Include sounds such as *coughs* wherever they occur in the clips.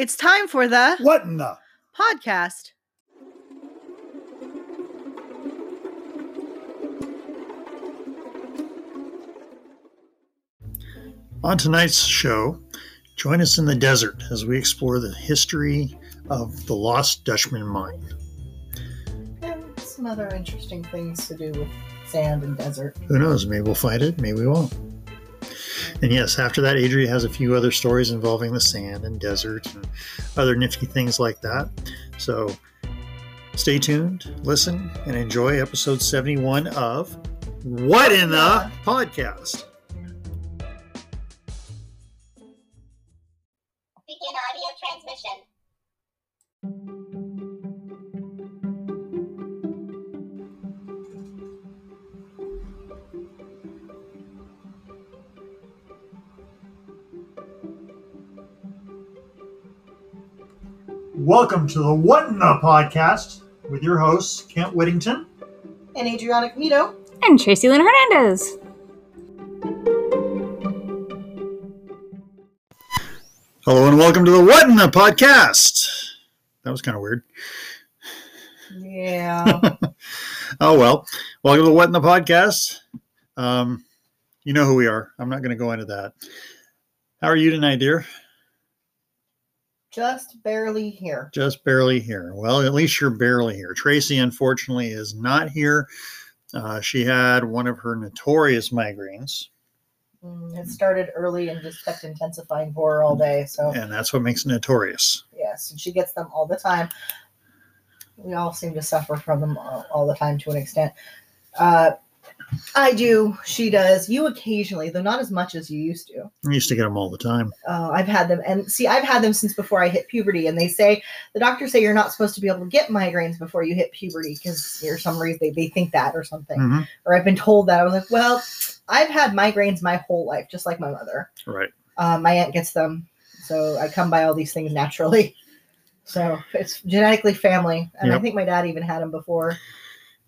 It's time for the What in the? podcast. On tonight's show, join us in the desert as we explore the history of the Lost Dutchman mine. and some other interesting things to do with sand and desert. Who knows? Maybe we'll find it, maybe we won't. And yes, after that, Adria has a few other stories involving the sand and desert and other nifty things like that. So stay tuned, listen, and enjoy episode 71 of What in the Podcast. Welcome to the What in the Podcast with your hosts, Kent Whittington. And Adrianna Camito. And Tracy Lynn Hernandez. Hello and welcome to the What in the Podcast. That was kind of weird. Yeah. *laughs* Oh well, welcome to the What in the Podcast. Um, you know who we are. I'm not going to go into that. How are you tonight, dear? Just barely here. Just barely here. Well, at least you're barely here. Tracy, unfortunately, is not here. Uh, she had one of her notorious migraines, Mm, It started early and just kept intensifying for her all day. So, and that's what makes it notorious. yes, and she gets them all the time. We all seem to suffer from them all, all the time to an extent. Uh, I do. She does. You occasionally, though not as much as you used to. I used to get them all the time. uh, I've had them, and see, I've had them since before I hit puberty. And they say the doctors say you're not supposed to be able to get migraines before you hit puberty because for some reason they, they think that or something. Mhm. Or I've been told that. I was like, well, I've had migraines my whole life, just like my mother. Right. Uh, my aunt gets them, so I come by all these things naturally. So it's genetically family, and I think my dad even had them before,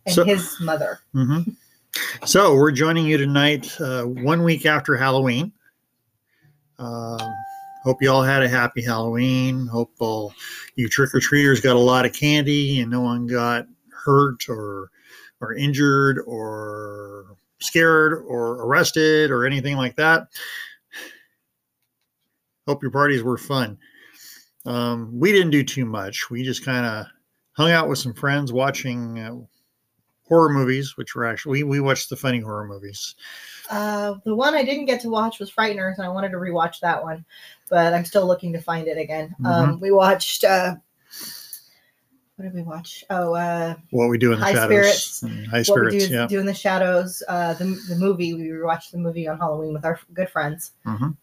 and So- his mother. hmm So we're joining you tonight, uh, one week after Halloween. Um, hope you all had a happy Halloween. Hope all you trick or treaters got a lot of candy and no one got hurt or or injured or scared or arrested or anything like that. Hope your parties were fun. Um, we didn't do too much. We just kind of hung out with some friends watching uh, horror movies, which were actually we, we watched the funny horror movies. Uh, the one I didn't get to watch was Frighteners, and I wanted to rewatch that one, but I'm still looking to find it again. Um, we watched. Uh, what did we watch? Oh, uh, What we do in the High shadows. Spirits. Mm, High what we do, yeah. do in the shadows. Uh, the the movie we watched the movie on Halloween with our good friends Mhm.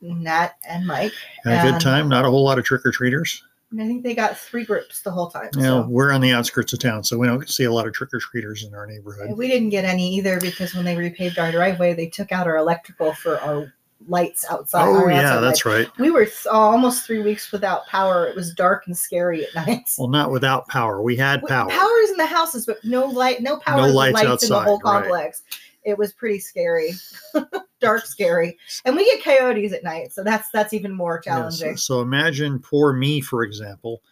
Nat and Mike. Had a good time. Not a whole lot of trick or treaters. And I think they got three groups the whole time. Know, so. we're on the outskirts of town, so we don't see a lot of trick or treaters in our neighborhood. We didn't get any either because when they repaved our driveway, they took out our electrical for our lights outside. Oh yeah, outside that's right. We were th- oh, almost three weeks without power. It was dark and scary at *laughs* night. Well, not without power. We had We- power. Power is in the houses, but no light, no power. No in the lights in the outside, whole right. complex. It was pretty scary, *laughs* dark, scary, and we get coyotes at night, so that's that's even more challenging. So imagine poor me, for example,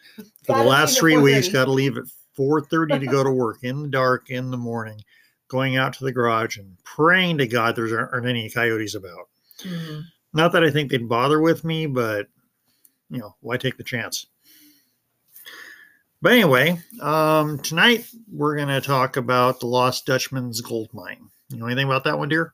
for the last three weeks, got to leave at four thirty to go to *laughs* work in the dark in the morning, going out to the garage and praying to God there aren't any coyotes about. Mhm. Not that I think they'd bother with me, but you know, why take the chance? But anyway, um, tonight we're going to talk about the Lost Dutchman's gold mine. You know anything about that one, dear?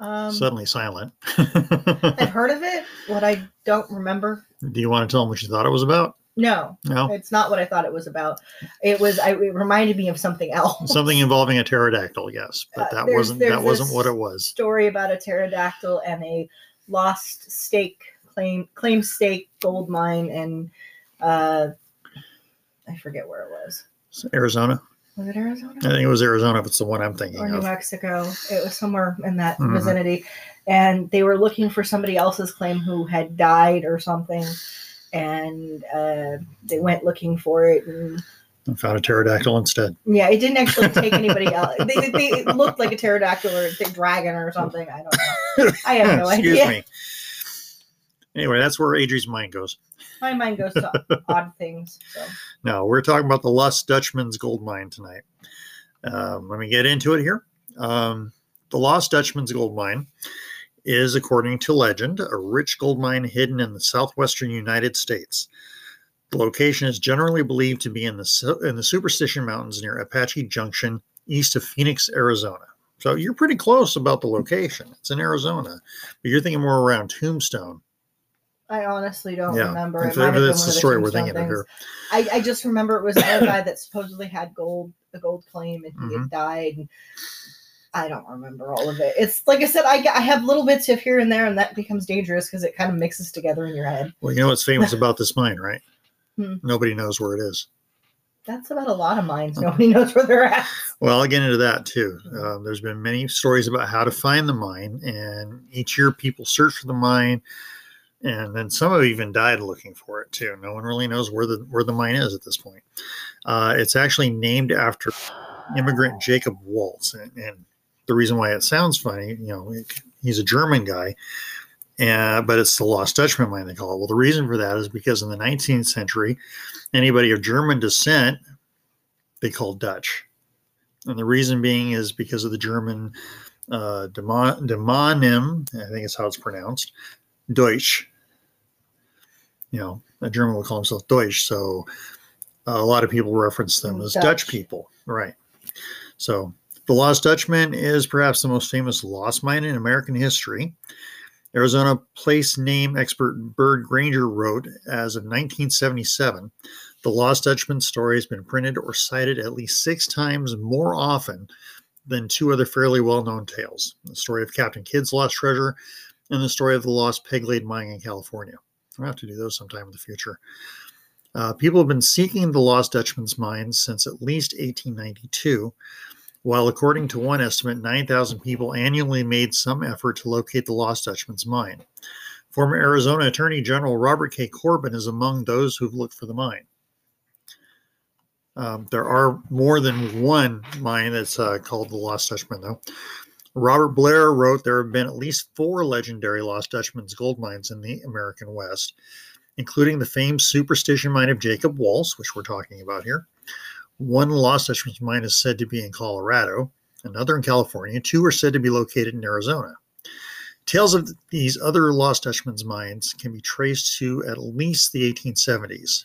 Um, Suddenly silent. I've *laughs* heard of it. What I don't remember. Do you want to tell them what you thought it was about? No, No, it's not what I thought it was about. It was. I, it reminded me of something else. something involving a pterodactyl. Yes, but Uh, that there's- wasn't there's that wasn't what it was. story about a pterodactyl and a lost stake claim claim stake gold mine and uh I forget where it was. Arizona. Was it Arizona? I think it was Arizona. If it's the one I'm thinking Or New of. Mexico. It was somewhere in that Mhm. vicinity. And they were looking for somebody else's claim who had died or something. And uh, they went looking for it. And found a pterodactyl instead. yeah, it didn't actually take *laughs* anybody else. They, they, it looked like a pterodactyl or a dragon or something. I don't know. I have no *laughs* Excuse idea. me. Anyway, that's where Adri's mind goes. My mind goes to *laughs* odd things. So No, we're talking about the Lost Dutchman's gold mine tonight. Um, let me get into it here. Um, the Lost Dutchman's gold mine is, according to legend, a rich gold mine hidden in the southwestern United States. The location is generally believed to be in the in the Superstition Mountains near Apache Junction, east of Phoenix, Arizona. So you're pretty close about the location. It's in Arizona, but you're thinking more around Tombstone. I honestly don't yeah, remember. It might have been that's one the story we're thinking of here. I, I just remember it was another guy that supposedly had gold, a gold claim, and he Mm-hmm. had died. And I don't remember all of it. It's like I said, I, I have little bits of here and there, and that becomes dangerous because it kind of mixes together in your head. Well, you know what's famous *laughs* about this mine, right? Hmm. Nobody knows where it is. That's about a lot of mines. Nobody knows where they're at. Well, I'll get into that too. Um, there's been many stories about how to find the mine, and each year people search for the mine, and then some have even died looking for it too. No one really knows where the where the mine is at this point. Uh, it's actually named after immigrant Jacob Waltz, and, and the reason why it sounds funny, you know, he's a German guy, and but it's the Lost Dutchman mine they call it. Well, the reason for that is because in the 19th century, anybody of German descent they called Dutch. And the reason being is because of the German uh, demon, demonym, I think is how it's pronounced, Deutsch. You know, a German will call himself Deutsch. So uh, a lot of people reference them as Dutch, Dutch. people. Right. So the Lost Dutchman is perhaps the most famous lost mine in American history. Arizona place name expert Byrd Granger wrote as of 1977 the Lost Dutchman story has been printed or cited at least six times more often than two other fairly well known tales the story of Captain Kidd's lost treasure and the story of the lost Peg Leg mine in California. I'll have to do those sometime in the future. Uh, people have been seeking the Lost Dutchman's mine since at least 1892, while according to one estimate, 9,000 people annually made some effort to locate the Lost Dutchman's mine. Former Arizona Attorney General Robert K. Corbin is among those who've looked for the mine. Um, there are more than one mine that's uh, called the Lost Dutchman, though. Robert Blair wrote there have been at least four legendary Lost Dutchman's gold mines in the American West, including the famed Superstition mine of Jacob Waltz, which we're talking about here. One Lost Dutchman's mine is said to be in Colorado, another in California. Two are said to be located in Arizona. Tales of these other Lost Dutchman's mines can be traced to at least the 1870s.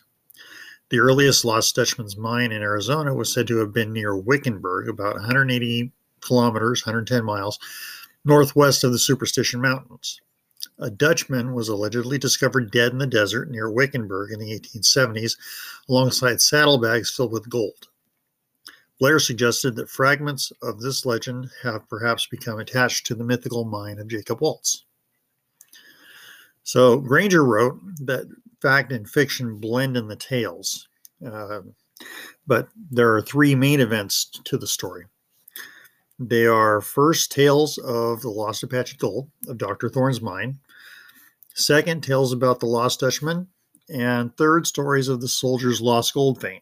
The earliest Lost Dutchman's mine in Arizona was said to have been near Wickenburg, about 180 kilometers, 110 miles, northwest of the Superstition Mountains. A Dutchman was allegedly discovered dead in the desert near Wickenburg in the 1870s, alongside saddlebags filled with gold. Blair suggested that fragments of this legend have perhaps become attached to the mythical mine of Jacob Waltz. So Granger wrote that fact and fiction blend in the tales, uh, but there are three main events to the story. They are first tales of the lost Apache gold of Dr. Thorne's mine, second tales about the lost Dutchman, and third stories of the soldier's lost gold vein.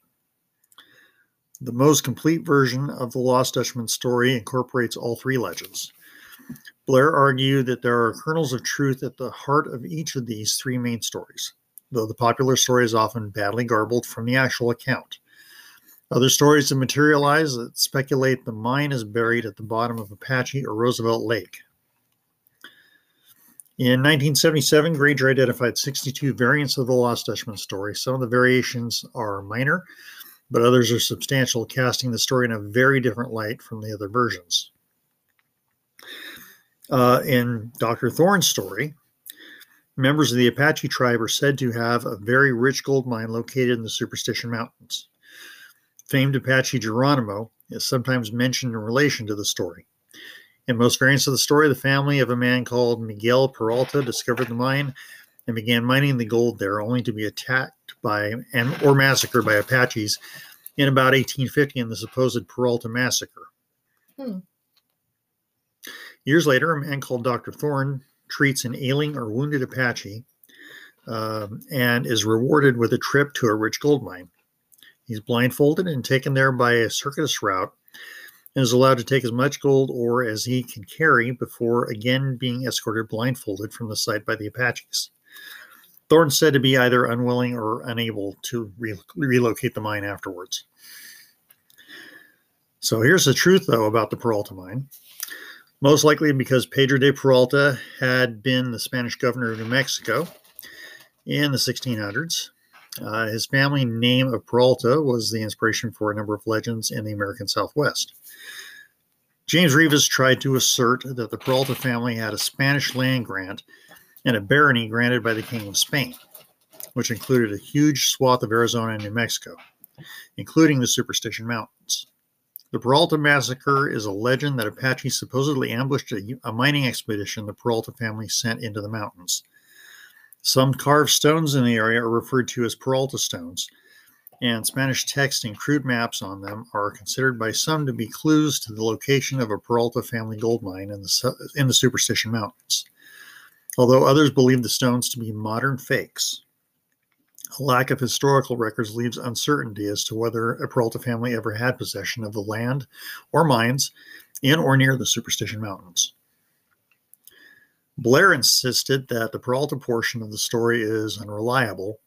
The most complete version of the Lost Dutchman story incorporates all three legends. Blair argued that there are kernels of truth at the heart of each of these three main stories, though the popular story is often badly garbled from the actual account. Other stories have materialized that speculate the mine is buried at the bottom of Apache or Roosevelt Lake. In 1977, Granger identified 62 variants of the Lost Dutchman story. Some of the variations are minor, but others are substantial, casting the story in a very different light from the other versions. Uh, in Dr. Thorne's story, members of the Apache tribe are said to have a very rich gold mine located in the Superstition Mountains. Famed Apache Geronimo is sometimes mentioned in relation to the story. In most variants of the story, the family of a man called Miguel Peralta discovered the mine and began mining the gold there, only to be attacked by and or massacred by Apaches in about 1850 in the supposed Peralta massacre. Hmm. Years later, a man called Dr. Thorne treats an ailing or wounded Apache um, and is rewarded with a trip to a rich gold mine. He's blindfolded and taken there by a circus route and is allowed to take as much gold ore as he can carry before again being escorted blindfolded from the site by the Apaches. Thorne said to be either unwilling or unable to re- relocate the mine afterwards. So here's the truth, though, about the Peralta mine. Most likely because Pedro de Peralta had been the Spanish governor of New Mexico in the 1600s. Uh, his family name of Peralta was the inspiration for a number of legends in the American Southwest. James Reavis tried to assert that the Peralta family had a Spanish land grant and a barony granted by the King of Spain, which included a huge swath of Arizona and New Mexico, including the Superstition Mountains. The Peralta Massacre is a legend that Apaches supposedly ambushed a, a mining expedition the Peralta family sent into the mountains. Some carved stones in the area are referred to as Peralta stones, and Spanish text and crude maps on them are considered by some to be clues to the location of a Peralta family gold mine in the, in the Superstition Mountains. Although others believe the stones to be modern fakes, a lack of historical records leaves uncertainty as to whether a Peralta family ever had possession of the land or mines in or near the Superstition Mountains. Blair insisted that the Peralta portion of the story is unreliable,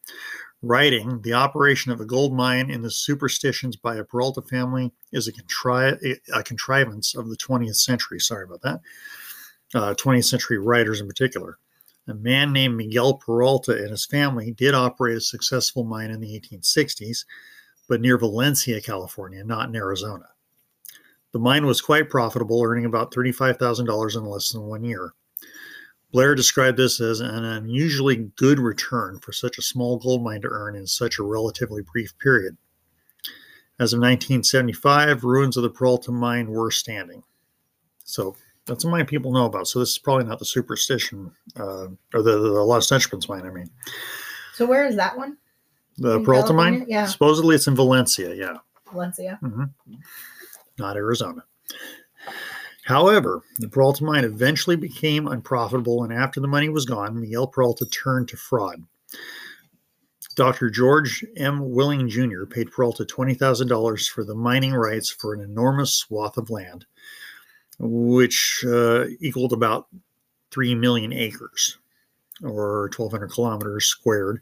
writing, The operation of a gold mine in the superstitions by a Peralta family is a, contri- a contrivance of the 20th century. Sorry about that. Uh, 20th century writers in particular. A man named Miguel Peralta and his family did operate a successful mine in the 1860s, but near Valencia, California, not in Arizona. The mine was quite profitable, earning about $35,000 in less than one year. Blair described this as an unusually good return for such a small gold mine to earn in such a relatively brief period. As of 1975, ruins of the Peralta mine were standing. So that's a mine people know about. So this is probably not the superstition uh, or the, the Lost Dutchman's mine. I mean, So where is that one? the In Peralta mine. Yeah. Supposedly it's in Valencia. Yeah, Valencia. not Arizona. However, the Peralta mine eventually became unprofitable, and after the money was gone, Miguel Peralta turned to fraud. Dr. George M. Willing Jr. paid Peralta $20,000 for the mining rights for an enormous swath of land, which uh, equaled about 3 million acres or 1,200 kilometers squared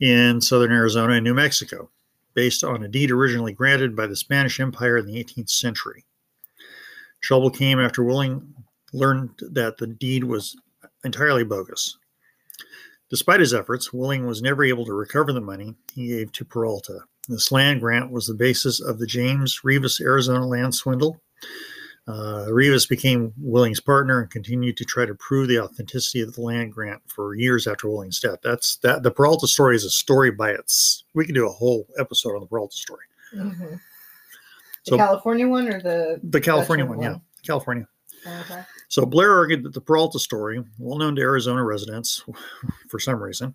in southern Arizona and New Mexico, based on a deed originally granted by the Spanish Empire in the 18th century. Trouble came after Willing learned that the deed was entirely bogus. Despite his efforts, Willing was never able to recover the money he gave to Peralta. This land grant was the basis of the James Reavis Arizona land swindle. Uh, Reavis became Willing's partner and continued to try to prove the authenticity of the land grant for years after Willing's death. That's that. The Peralta story is a story by its. We could do a whole episode on the Peralta story. Mm-hmm. The So- California one or the The California Dutchman one, yeah, California. Oh, okay. So Blair argued that the Peralta story, well known to Arizona residents *laughs* for some reason,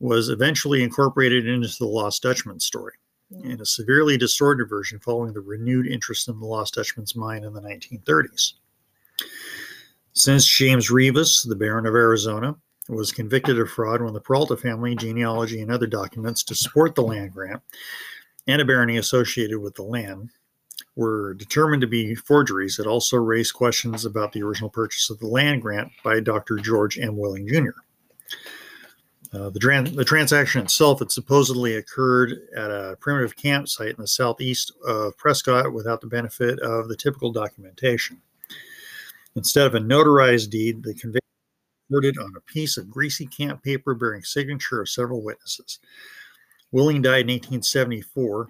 was eventually incorporated into the Lost Dutchman story hmm. in a severely distorted version following the renewed interest in the Lost Dutchman's mine in the 1930s. Since James Reavis, the Baron of Arizona, was convicted of fraud when the Peralta family genealogy and other documents to support the land grant and a barony associated with the land were determined to be forgeries that also raised questions about the original purchase of the land grant by Dr. George M. Willing Jr. Uh, the, tran- the transaction itself had supposedly occurred at a primitive campsite in the southeast of Prescott without the benefit of the typical documentation. Instead of a notarized deed, the conviction recorded on a piece of greasy camp paper bearing signature of several witnesses. Willing died in 1874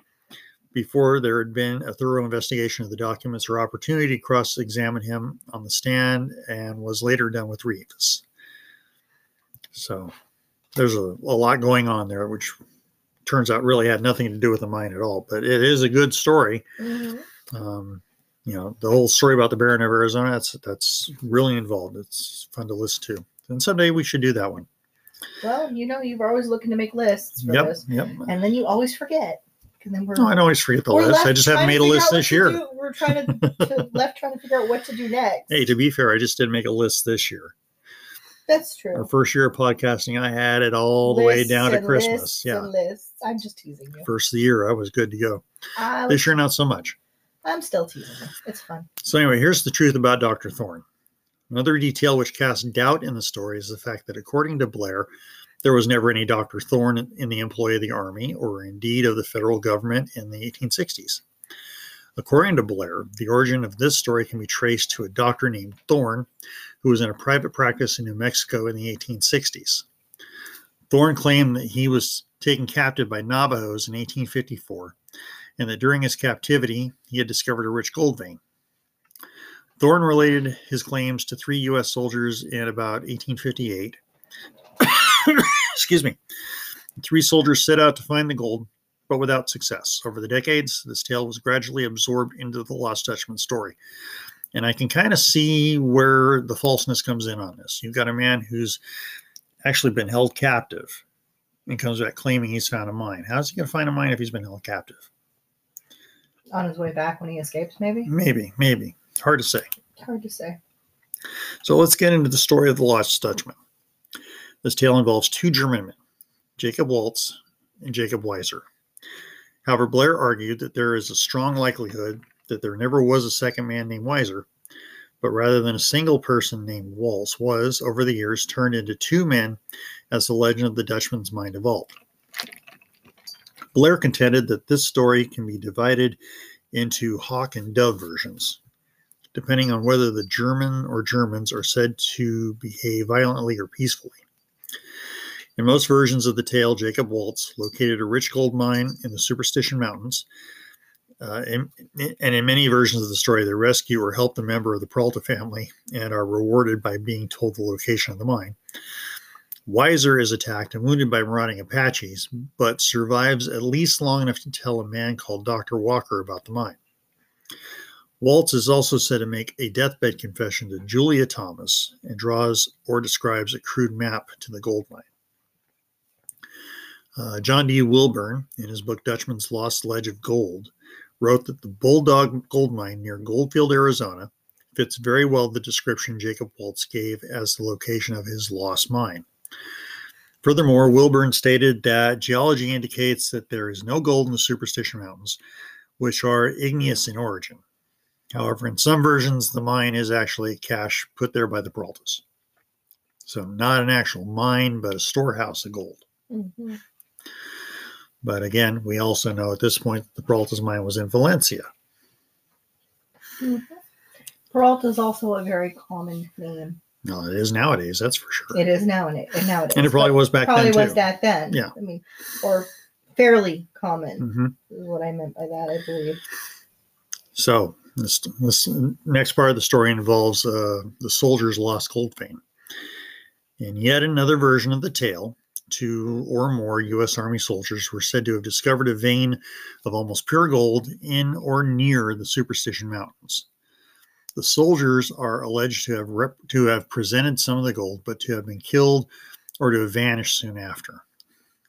before there had been a thorough investigation of the documents or opportunity to cross examine him on the stand and was later done with Reavis. So there's a, a lot going on there, which turns out really had nothing to do with the mine at all. But it is a good story. Mhm. Um, you know, the whole story about the Baron of Arizona, that's that's really involved. It's fun to listen to. And someday we should do that one. Well, you know, you're always looking to make lists for Yep. this, Yep. and then you always forget. And then we're No, I don't always forget the list. I just haven't made a list this year. do. We're trying to, to *laughs* left trying to figure out what to do next. Hey, to be fair, I just didn't make a list this year. That's true. Our first year of podcasting, I had it all the way Lists down to Christmas. lists Yeah. lists. I'm just teasing you. First of the year, I was good to go. Was, This year, not so much. I'm still teasing you. It's fun. So, anyway, here's the truth about Dr. Thorne. Another detail which casts doubt in the story is the fact that, according to Blair, there was never any Dr. Thorne in the employ of the Army or indeed of the federal government in the 1860s. According to Blair, the origin of this story can be traced to a doctor named Thorne who was in a private practice in New Mexico in the 1860s. Thorne claimed that he was taken captive by Navajos in 1854 and that during his captivity he had discovered a rich gold vein. Thorne related his claims to three U.S. soldiers in about 1858. *coughs* Excuse me. Three soldiers set out to find the gold, but without success. Over the decades, this tale was gradually absorbed into the Lost Dutchman story. And I can kind of see where the falseness comes in on this. You've got a man who's actually been held captive and comes back claiming he's found a mine. How's he going to find a mine if he's been held captive? On his way back when he escapes, maybe? Maybe, maybe. Hard to say. It's hard to say. So let's get into the story of the Lost Dutchman. This tale involves two German men, Jacob Waltz and Jacob Weiser. However, Blair argued that there is a strong likelihood that there never was a second man named Weiser, but rather than a single person named Waltz was, over the years, turned into two men as the legend of the Dutchman's mind evolved. Blair contended that this story can be divided into hawk and dove versions, depending on whether the German or Germans are said to behave violently or peacefully. In most versions of the tale, Jacob Waltz located a rich gold mine in the Superstition Mountains. Uh, and, and in many versions of the story, they rescue or help the member of the Peralta family and are rewarded by being told the location of the mine. Weiser is attacked and wounded by marauding Apaches, but survives at least long enough to tell a man called Dr. Walker about the mine. Waltz is also said to make a deathbed confession to Julia Thomas and draws or describes a crude map to the gold mine. Uh, John D. Wilburn, in his book Dutchman's Lost Ledge of Gold, wrote that the Bulldog Gold Mine near Goldfield, Arizona, fits very well the description Jacob Waltz gave as the location of his lost mine. Furthermore, Wilburn stated that geology indicates that there is no gold in the Superstition Mountains, which are igneous in origin. However, in some versions, the mine is actually a cache put there by the Peraltas. So, not an actual mine, but a storehouse of gold. Mm-hmm. But again, we also know at this point the Peralta's mine was in Valencia. Mm-hmm. Peralta is also a very common name. No, it is nowadays, that's for sure. It is now and nowadays. and it probably was back probably then Probably was that then. Yeah. I mean, or fairly common hmm is what I meant by that, I believe. So this, this next part of the story involves uh, the soldier's lost gold vein. In yet another version of the tale, two or more U.S. Army soldiers were said to have discovered a vein of almost pure gold in or near the Superstition Mountains. The soldiers are alleged to have rep- to have presented some of the gold, but to have been killed or to have vanished soon after.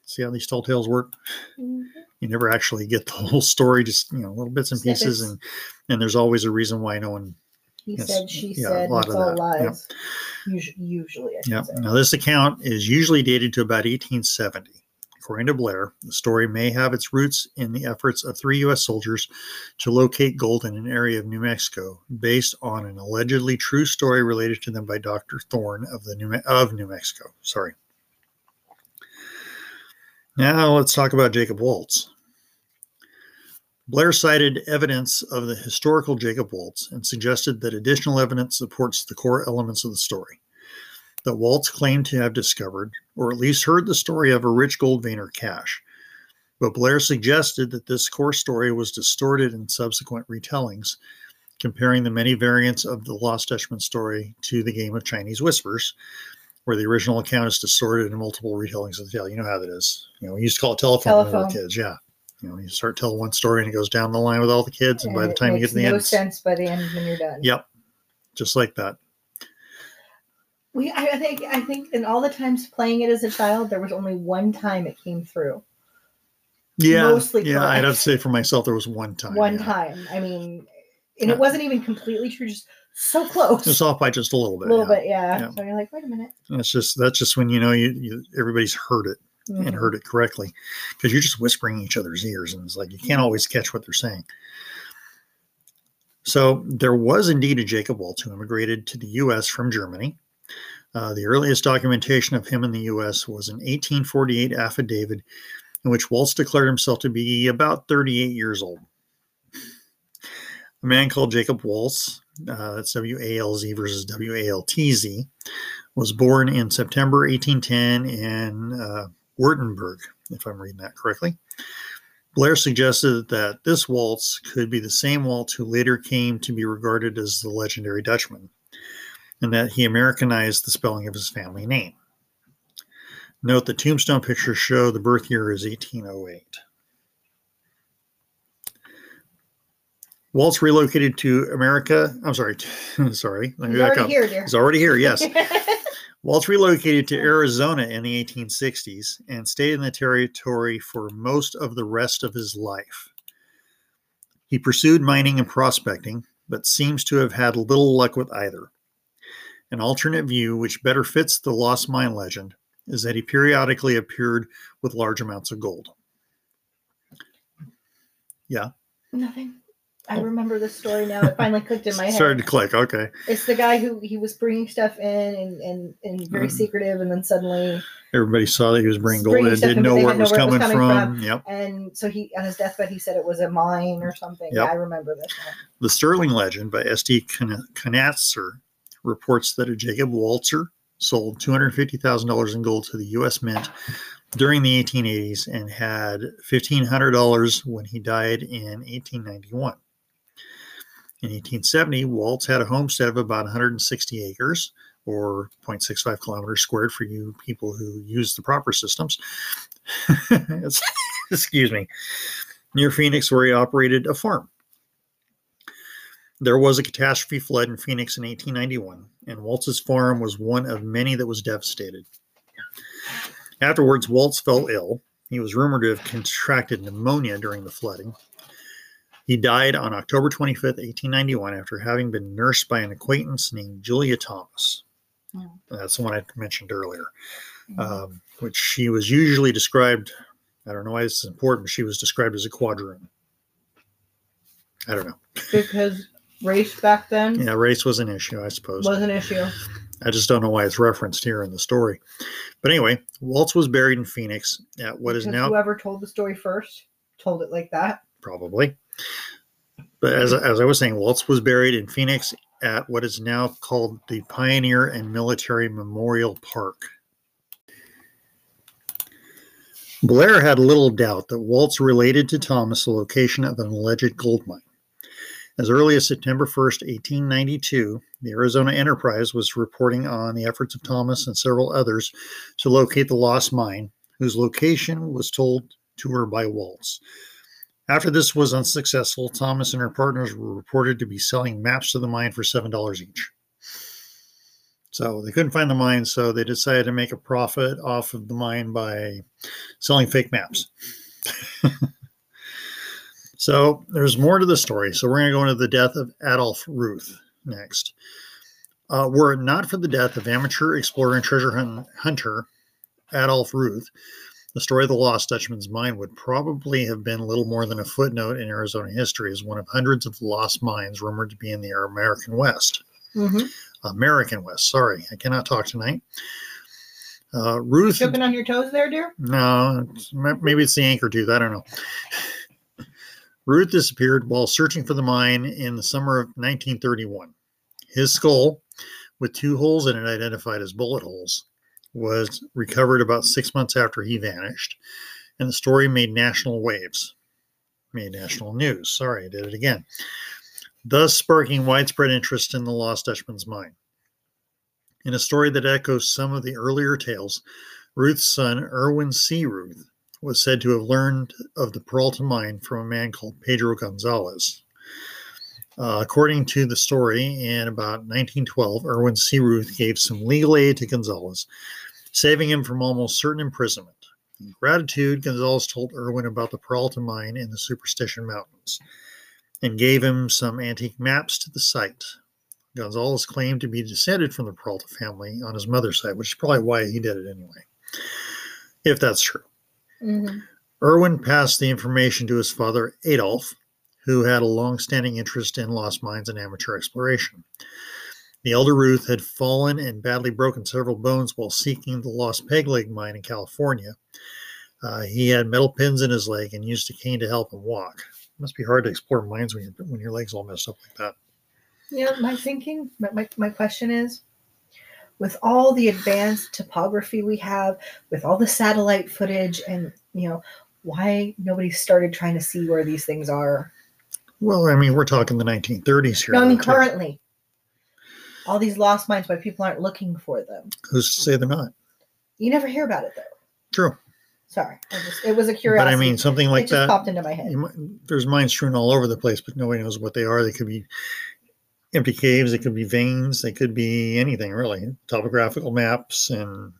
See how these tall tales work? Mm-hmm. You never actually get the whole story, just you know, little bits and pieces, Snippets. and and there's always a reason why no one He Yes. said, she Yeah, a said, lot it's of all that. Yep. lies. Usually, usually, I should Yeah. say. Now, this account is usually dated to about 1870. According to Blair, the story may have its roots in the efforts of three U.S. soldiers to locate gold in an area of New Mexico, based on an allegedly true story related to them by Dr. Thorne of the New Me- of New Mexico. Sorry. Now let's talk about Jacob Waltz. Blair cited evidence of the historical Jacob Waltz and suggested that additional evidence supports the core elements of the story that Waltz claimed to have discovered, or at least heard the story of a rich gold vein or cache. But Blair suggested that this core story was distorted in subsequent retellings, comparing the many variants of the Lost Dutchman story to the game of Chinese Whispers, where the original account is distorted in multiple retellings of the tale. You know how that is. You know, we used to call it telephone, when we were kids. Yeah. You know, you start telling one story and it goes down the line with all the kids, and by the time you get to the no end, it's- sense by the end when you're done. yep, just like that. We, I I think, I think, in all the times playing it as a child, there was only one time it came through. Yeah, Mostly yeah. I'd have to say for myself, there was one time. one yeah. time. I mean, and Yeah. it wasn't even completely true, just so close. Just off by just a little bit. a little yeah. bit, yeah. Yeah. So you're like, wait a minute. That's just that's just when you know you, you everybody's heard it and Mhm. heard it correctly because you're just whispering in each other's ears and it's like you can't always catch what they're saying. So there was indeed a Jacob Waltz who immigrated to the U.S. from Germany. Uh, the earliest documentation of him in the U.S. was an 1848 affidavit in which Waltz declared himself to be about 38 years old. A man called Jacob Waltz, uh, that's W A L Z versus W A L T Z, was born in September 1810 in uh, Württemberg, if I'm reading that correctly. Blair suggested that this waltz could be the same waltz who later came to be regarded as the legendary Dutchman, and that he Americanized the spelling of his family name. Note the tombstone pictures show the birth year is 1808. Waltz relocated to America. I'm sorry, *laughs* sorry. Let me He's back already up. here, dear. He's already here. Yes. *laughs* Waltz relocated to Arizona in the 1860s and stayed in the territory for most of the rest of his life. He pursued mining and prospecting, but seems to have had little luck with either. An alternate view, which better fits the lost mine legend, is that he periodically appeared with large amounts of gold. Yeah? Nothing. I remember the story now. It finally clicked in my head. Started to click. Okay. It's the guy who he was bringing stuff in and, and, and very Mhm. secretive, and then suddenly, Everybody saw that he was bringing gold stuff didn't know where it was coming, coming from. Yep. and so he on his deathbed he said it was a mine or something. Yep. I remember this. Now. The Sterling Legend by Estee Conatser reports that a Jacob Walzer sold $250,000 in gold to the U.S. Mint during the 1880s and had $1,500 when he died in 1891. In 1870, Waltz had a homestead of about 160 acres, or 0.65 kilometers squared for you people who use the proper systems. *laughs* Excuse me. Near Phoenix, where he operated a farm. There was a catastrophe flood in Phoenix in 1891, and Waltz's farm was one of many that was devastated. Afterwards, Waltz fell ill. He was rumored to have contracted pneumonia during the flooding. He died on October 25th, 1891, after having been nursed by an acquaintance named Julia Thomas. Hmm. That's the one I mentioned earlier, um, which she was usually described. I don't know why this is important, but she was described as a quadroon. I don't know. because race back then Yeah, race was an issue, I suppose. was an issue. I just don't know why it's referenced here in the story. But anyway, Waltz was buried in Phoenix at what is Because now whoever told the story first told it like that. probably. But as, as I was saying, Waltz was buried in Phoenix at what is now called the Pioneer and Military Memorial Park. Blair had little doubt that Waltz related to Thomas the location of an alleged gold mine. As early as September 1st, 1892, the Arizona Enterprise was reporting on the efforts of Thomas and several others to locate the lost mine, whose location was told to her by Waltz. After this was unsuccessful, Thomas and her partners were reported to be selling maps to the mine for $7 each. So they couldn't find the mine, so they decided to make a profit off of the mine by selling fake maps. *laughs* so there's more to the story. So we're going to go into the death of Adolf Ruth next. Uh, were it not for the death of amateur explorer and treasure hun- hunter Adolf Ruth, the story of the lost Dutchman's mine would probably have been little more than a footnote in Arizona history as one of hundreds of lost mines rumored to be in the American West. Mm-hmm. American West, sorry, I cannot talk tonight. Uh, Ruth, Tripping on your toes there, dear. no, it's- maybe it's the anchor tooth, I don't know. *laughs* Ruth disappeared while searching for the mine in the summer of 1931. His skull, with two holes in it identified as bullet holes, was recovered about six months after he vanished, and the story made national waves. Made national news. Sorry, I did it again. Thus sparking widespread interest in the Lost Dutchman's mine. In a story that echoes some of the earlier tales, Ruth's son, Erwin C. Ruth, was said to have learned of the Peralta mine from a man called Pedro Gonzalez. Uh, according to the story, in about 1912, Erwin C. Ruth gave some legal aid to Gonzalez, saving him from almost certain imprisonment. In gratitude, Gonzalez told Erwin about the Peralta mine in the Superstition Mountains and gave him some antique maps to the site. Gonzalez claimed to be descended from the Peralta family on his mother's side, which is probably why he did it anyway, if that's true. Mm-hmm. Erwin passed the information to his father, Adolf, who had a long standing interest in lost mines and amateur exploration. The elder Ruth had fallen and badly broken several bones while seeking the Lost Peg Leg mine in California. Uh, he had metal pins in his leg and used a cane to help him walk. It must be hard to explore mines when, you when your leg's all messed up like that. Yeah, my thinking, my, my, my question is with all the advanced topography we have, with all the satellite footage, and, you know, why nobody started trying to see where these things are? Well, I mean, we're talking the 1930s here. No, I mean, currently. All these lost mines, why people aren't looking for them. Who's to say they're not? You never hear about it, though. True. Sorry. I just, it was a curiosity. But. I mean, something it like just that. popped into my head. might- there's mines strewn all over the place, but nobody knows what they are. They could be empty caves, they could be veins, they could be anything really. Topographical maps and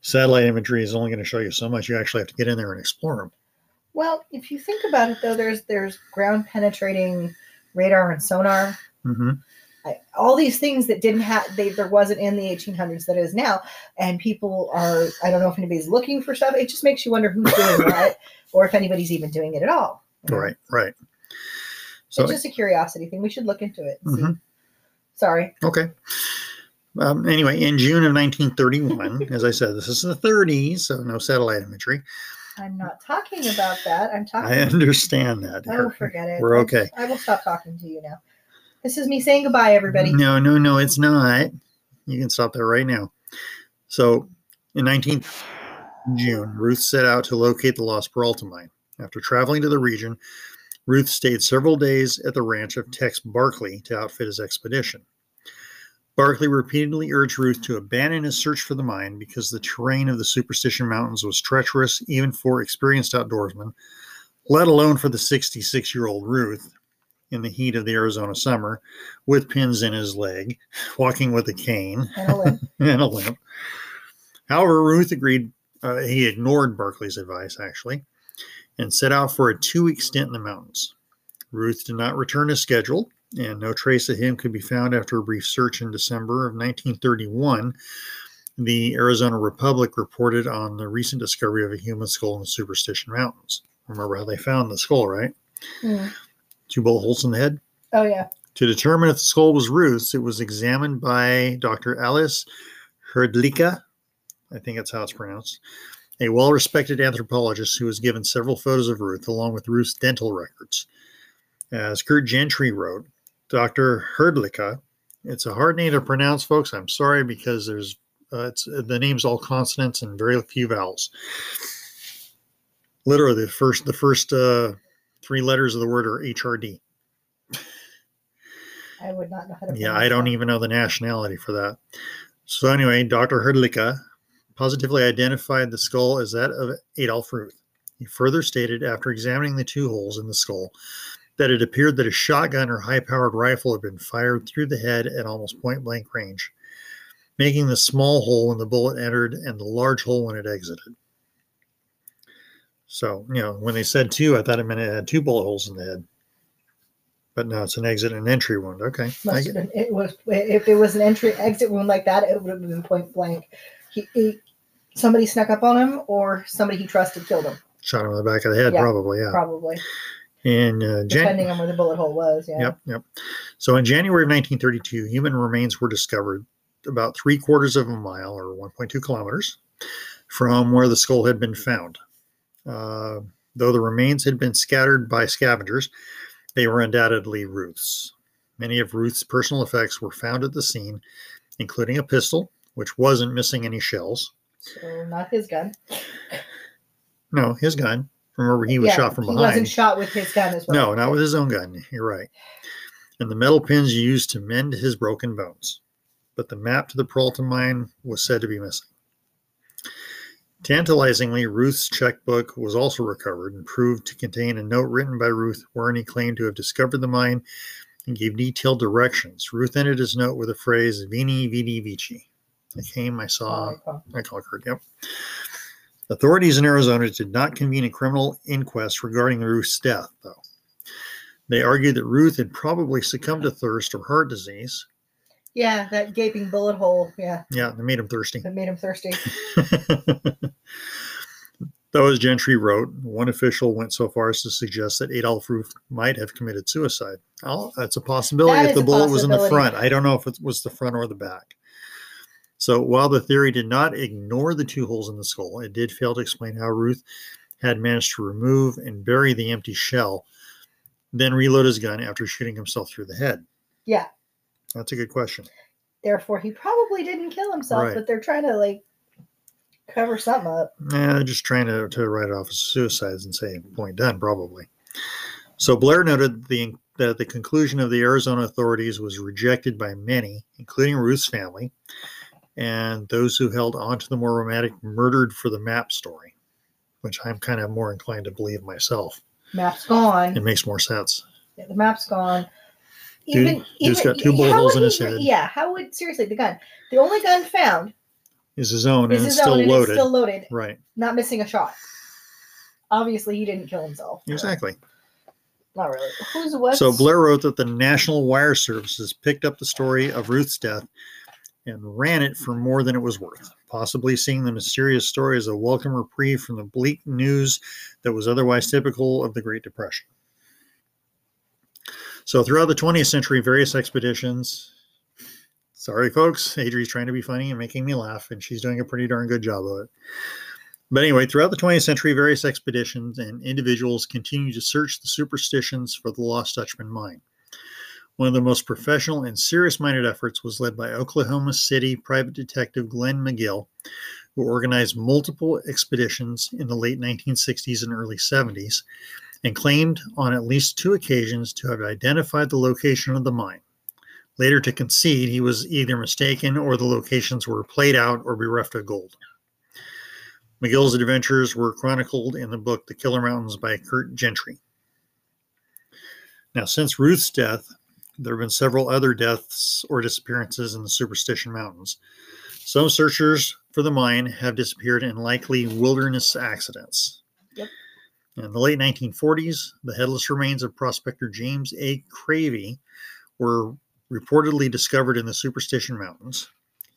satellite imagery is only going to show you so much. You actually have to get in there and explore them. Well, if you think about it, though, there's there's ground penetrating radar and sonar. hmm I, all these things that didn't have they there wasn't in the 1800s that is now and people are i don't know if anybody's looking for stuff it just makes you wonder who's doing *coughs* what or if anybody's even doing it at all right? Right. So, it's just a curiosity thing we should look into it. Mhm. sorry okay. Um, anyway, in June of 1931, as I said, this is the 30s, so no satellite imagery. i'm not talking about that i'm talking I understand that. oh forget it We're I- okay. I, will stop talking to you now this is me saying goodbye everybody No, no, no, it's not. You can stop there right now. So, in 19 June, Ruth set out to locate the lost Peralta mine. After traveling to the region, Ruth stayed several days at the ranch of Tex Barkley to outfit his expedition. Barkley repeatedly urged Ruth to abandon his search for the mine because the terrain of the Superstition Mountains was treacherous even for experienced outdoorsmen, let alone for the 66 year old Ruth in the heat of the Arizona summer with pins in his leg, *laughs* walking with a cane And a limp. *laughs* and a limp. However, Ruth agreed. Uh, he ignored Barkley's advice, actually, and set out for a two week stint in the mountains. Ruth did not return as scheduled, and no trace of him could be found after a brief search in December of 1931. The Arizona Republic reported on the recent discovery of a human skull in the Superstition Mountains. Remember how they found the skull, right? Hmm. Two bullet holes in the head. oh yeah To determine if the skull was Ruth's, it was examined by Dr. Alice Herdlicka. I think that's how it's pronounced. A well respected anthropologist who was given several photos of Ruth along with Ruth's dental records. As Curt Gentry wrote, Dr. Herdlicka, it's a hard name to pronounce, folks. I'm sorry because there's uh, it's the name's all consonants and very few vowels. Literally, the first the first uh, three letters of the word are HRD. i would not know how to Yeah, I don't that. even know the nationality for that. So anyway, Dr. Herdlicka positively identified the skull as that of Adolf Ruth. He further stated after examining the two holes in the skull that it appeared that a shotgun or high-powered rifle had been fired through the head at almost point-blank range, making the small hole when the bullet entered and the large hole when it exited. So, you know, when they said two, I thought it meant it had two bullet holes in the head. But no, it's an exit and entry wound. Okay. Must been, it was if it was an entry exit wound like that, it would have been point blank. He, he somebody snuck up on him, or somebody he trusted killed him. Shot him in the back of the head, Yeah, probably. Yeah. Probably, And uh, Jan- depending on where the bullet hole was. Yeah. Yep, yep. So in January of 1932, human remains were discovered about three quarters of a mile or 1.2 kilometers from where the skull had been found. Uh, though the remains had been scattered by scavengers, they were undoubtedly Ruth's. Many of Ruth's personal effects were found at the scene, including a pistol, which wasn't missing any shells. So not his gun. No, his gun. Remember, he was Yeah, shot from He behind. wasn't shot with his gun as well. No, not with his own gun. You're right. And the metal pins used to mend his broken bones. But the map to the Peralta mine was said to be missing. Tantalizingly, Ruth's checkbook was also recovered and proved to contain a note written by Ruth wherein he claimed to have discovered the mine and gave detailed directions. Ruth ended his note with the phrase Veni Vidi Vici. I came, I saw, Oh, I conquered. Yep. Authorities in Arizona did not convene a criminal inquest regarding Ruth's death, though. They argued that Ruth had probably succumbed to thirst or heart disease. Yeah, that gaping bullet hole. Yeah, Yeah, they made him thirsty. that made him thirsty. *laughs* Though, as Gentry wrote, one official went so far as to suggest that Adolf Ruth might have committed suicide. Oh, that's a possibility That if the bullet was in the front. I don't know if it was the front or the back. So, while the theory did not ignore the two holes in the skull, it did fail to explain how Ruth had managed to remove and bury the empty shell, then reload his gun after shooting himself through the head. Yeah. That's a good question. Therefore, he probably didn't kill himself, Right. but they're trying to like cover something up. Eh, just trying to, to write it off as suicides and say point done, probably. So Blair noted the, that the conclusion of the Arizona authorities was rejected by many, including Ruth's family, and those who held on to the more romantic murdered for the map story, which I'm kind of more inclined to believe myself. Map's gone. It makes more sense. Yeah, the map's gone. Dude- dude's got two bullet holes in his he- head. Yeah, how would seriously the gun? The only gun found Is his own is and it's his still own, and loaded. it's still loaded, right. not missing a shot. Obviously, he didn't kill himself. Exactly. Not really. Who's what? So Blair wrote that the National Wire Services picked up the story of Ruth's death and ran it for more than it was worth, possibly seeing the mysterious story as a welcome reprieve from the bleak news that was otherwise typical of the Great Depression. So throughout the 20th century, various expeditions. Sorry, folks. Adri's trying to be funny and making me laugh, and she's doing a pretty darn good job of it. But anyway, throughout the 20th century, various expeditions and individuals continued to search the superstitions for the lost Dutchman mine. One of the most professional and serious minded efforts was led by Oklahoma City private detective Glenn McGill, who organized multiple expeditions in the late 1960s and early 70s and claimed on at least two occasions to have identified the location of the mine. Later to concede he was either mistaken or the locations were played out or bereft of gold. McGill's adventures were chronicled in the book The Killer Mountains by Curt Gentry. Now, since Ruth's death, there have been several other deaths or disappearances in the Superstition Mountains. Some searchers for the mine have disappeared in likely wilderness accidents. Yep. In the late 1940s, the headless remains of prospector James A. Cravey were reportedly discovered in the Superstition Mountains.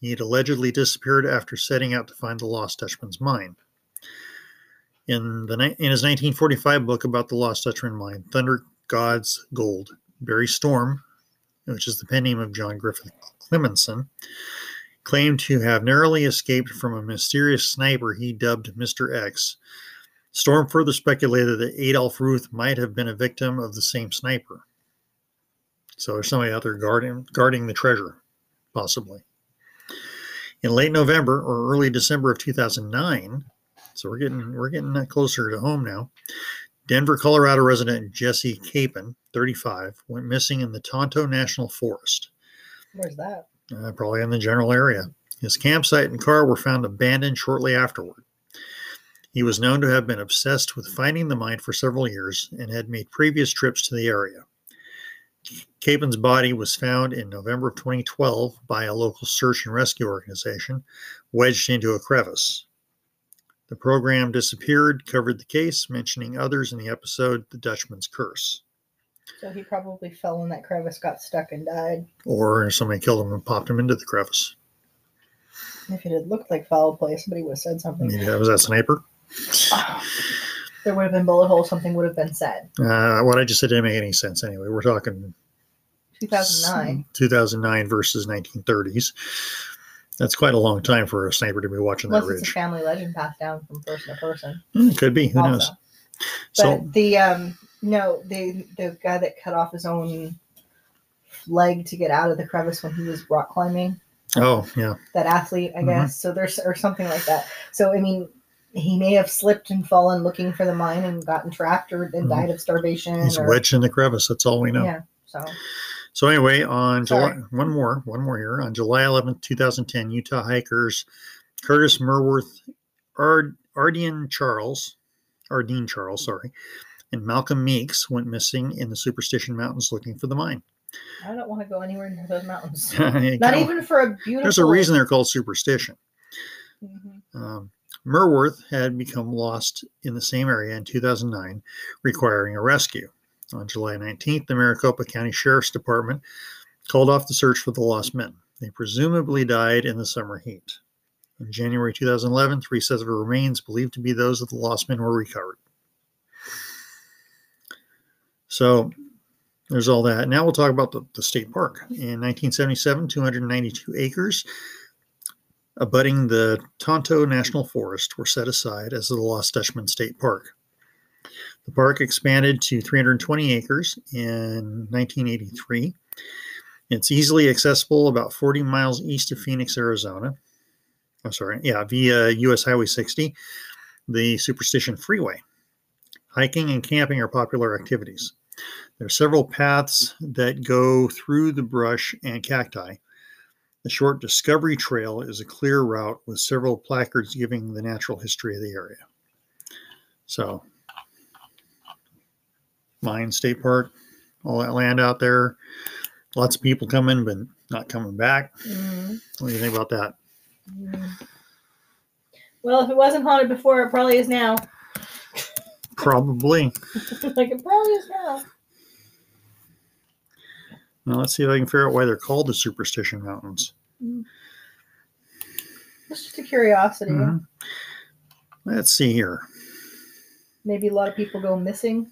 He had allegedly disappeared after setting out to find the lost Dutchman's mine. In, the, in his 1945 book about the lost Dutchman mine, Thunder God's Gold, Barry Storm, which is the pen name of John Griffith Clemenson, claimed to have narrowly escaped from a mysterious sniper he dubbed Mr. X. Storm further speculated that Adolf Ruth might have been a victim of the same sniper. So there's somebody out there guarding guarding the treasure, possibly. In late November or early December of 2009, so we're getting we're getting closer to home now. Denver, Colorado resident Jesse Capen, 35, went missing in the Tonto National Forest, Where's that? uh, probably in the general area. His campsite and car were found abandoned shortly afterward. He was known to have been obsessed with finding the mine for several years and had made previous trips to the area. Capen's body was found in November of 2012 by a local search and rescue organization, wedged into a crevice. The program Disappeared covered the case, mentioning others in the episode The Dutchman's Curse. So he probably fell in that crevice, got stuck, and died. Or somebody killed him and popped him into the crevice. If it had looked like foul play, somebody would have said something. Maybe that was that sniper. There would have been bullet holes. Something would have been said. Uh, what I just said didn't make any sense anyway. We're talking 2009. 2009 versus 1930s. That's quite a long time for a sniper to be watching that Unless it's a ridge. family legend passed down from person to person. Hmm, Could be. Who knows? Also. So But the um no, the the guy that cut off his own leg to get out of the crevice when he was rock climbing, Oh, yeah. that athlete, I Mhm. guess. So there's or something like that. So I mean, he may have slipped and fallen looking for the mine and gotten trapped or and Mhm. died of starvation. He's or, wedged in the crevice. That's all we know. Yeah. So So anyway, on July, one more, one more here. On July 11th, 2010, Utah hikers Curtis Merworth, Ard, Ardian Charles, Ardeen Charles, sorry, and Malcolm Meeks went missing in the Superstition Mountains looking for the mine. I don't want to go anywhere near those mountains. *laughs* Not even for a beautiful. There's a reason they're called Superstition. Mhm. Um, Merworth had become lost in the same area in 2009, requiring a rescue. On July 19th, the Maricopa County Sheriff's Department called off the search for the lost men. They presumably died in the summer heat. In January 2011, three sets of remains believed to be those of the lost men were recovered. So there's all that. Now we'll talk about the, the state park. In 1977, 292 acres abutting the Tonto National Forest were set aside as the Lost Dutchman State Park. The park expanded to 320 acres in 1983. It's easily accessible about 40 miles east of Phoenix, Arizona. I'm sorry, yeah, via US Highway 60, the Superstition Freeway. Hiking and camping are popular activities. There are several paths that go through the brush and cacti. The short Discovery Trail is a clear route with several placards giving the natural history of the area. So, Lion State Park, all that land out there. Lots of people coming, but not coming back. Mm, What do you think about that? mm. Well, if it wasn't haunted before, it probably is now. Probably. *laughs* like it probably is now. Now let's see if I can figure out why they're called the Superstition Mountains. It's just a curiosity. Mhm. Let's see here. Maybe a lot of people go missing.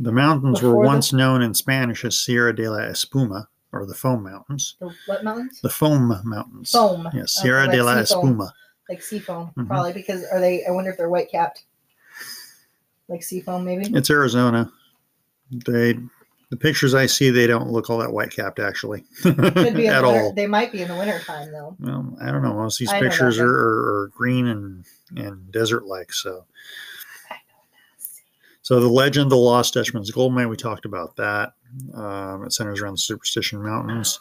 The mountains were Before the- once known in Spanish as Sierra de la Espuma, or the Foam Mountains. The what mountains? The Foam Mountains. Foam. Yes, Sierra de like la sea foam. Espuma. Like sea foam, Mhm. probably because are they? I wonder if they're white capped. Like sea foam, maybe. It's Arizona. They, the pictures I see, they don't look all that white capped actually, *laughs* *laughs* at all. They might be in the winter time though. Well, I don't know. Most of these pictures are, are, are green and, and desert like. So, so the legend of the Lost Dutchman's Gold Mine, we talked about that. Um, it centers around the Superstition Mountains.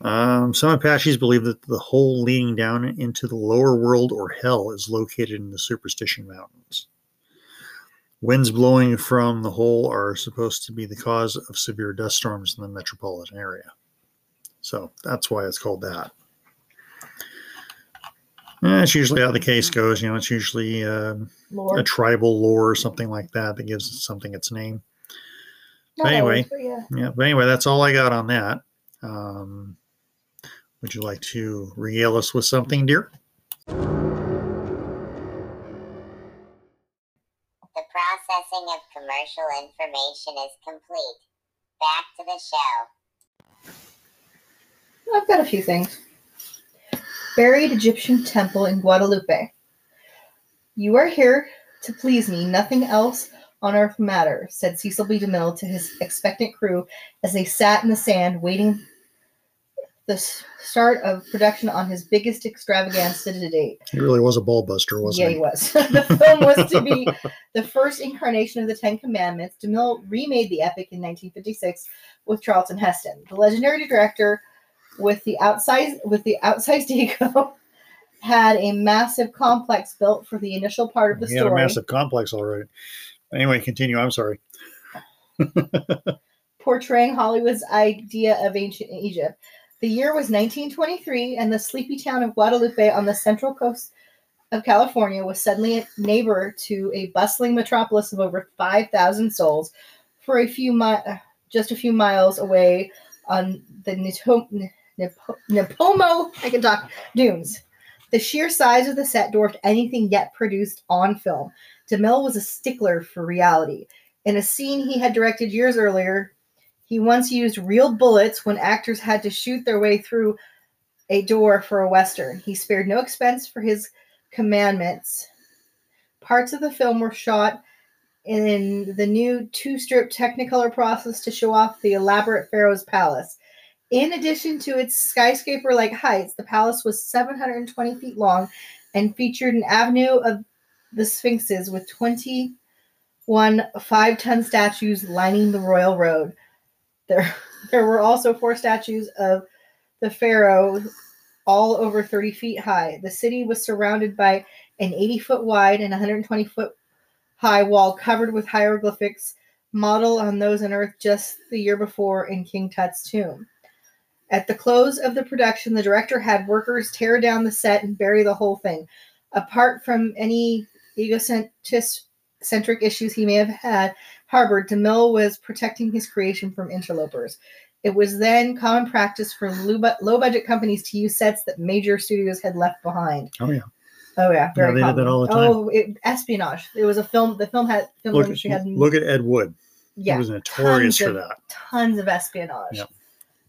Um, some Apaches believe that the hole leading down into the lower world or hell is located in the Superstition Mountains. Winds blowing from the hole are supposed to be the cause of severe dust storms in the metropolitan area. So that's why it's called that. Eh, That's usually how the case goes. You know, it's usually Lord. a tribal lore or something like that that gives something its name. Not anyway. always, but yeah. Yeah, but anyway, that's all I got on that. Um, would you like to regale us with something, dear? Commercial information is complete. Back to the show. I've got a few things. Buried Egyptian temple in Guadalupe. You are here to please me. Nothing else on earth matters, said Cecil B. DeMille to his expectant crew as they sat in the sand waiting the start of production on his biggest extravaganza to date. He really was a ball buster, wasn't yeah, he? Yeah, he was. *laughs* the film was to be the first incarnation of the Ten Commandments. DeMille remade the epic in 1956 with Charlton Heston. The legendary director, with the outsized with the outsized *laughs* ego, had a massive complex built for the initial part of the he had a story, massive complex all right. Anyway, continue. I'm sorry. *laughs* portraying Hollywood's idea of ancient Egypt. The year was 1923, and the sleepy town of Guadalupe on the central coast of California was suddenly a neighbor to a bustling metropolis of over 5,000 souls. For a few mi- just a few miles away on the Nipomo, I can talk dunes. The sheer size of the set dwarfed anything yet produced on film. DeMille was a stickler for reality. In a scene he had directed years earlier, he once used real bullets when actors had to shoot their way through a door for a Western. He spared no expense for his commandments. Parts of the film were shot in the new two strip Technicolor process to show off the elaborate Pharaoh's palace. In addition to its skyscraper like heights, the palace was 720 feet long and featured an avenue of the Sphinxes with 21 five ton statues lining the royal road. There, *laughs* there were also four statues of the pharaoh, all over 30 feet high. The city was surrounded by an 80 foot wide and 120 foot high wall covered with hieroglyphics, model on those unearthed just the year before in King Tut's tomb. At the close of the production, the director had workers tear down the set and bury the whole thing. Apart from any egocentric issues he may have had, harbored, DeMille was protecting his creation from interlopers. It was then common practice for low budget companies to use sets that major studios had left behind. Oh yeah. Oh yeah, very they did common. that all the time. Oh, it, espionage. It was a film. The film had film Look, industry had look at Ed Wood. yeah he was notorious for of- that. tons of espionage. Yep.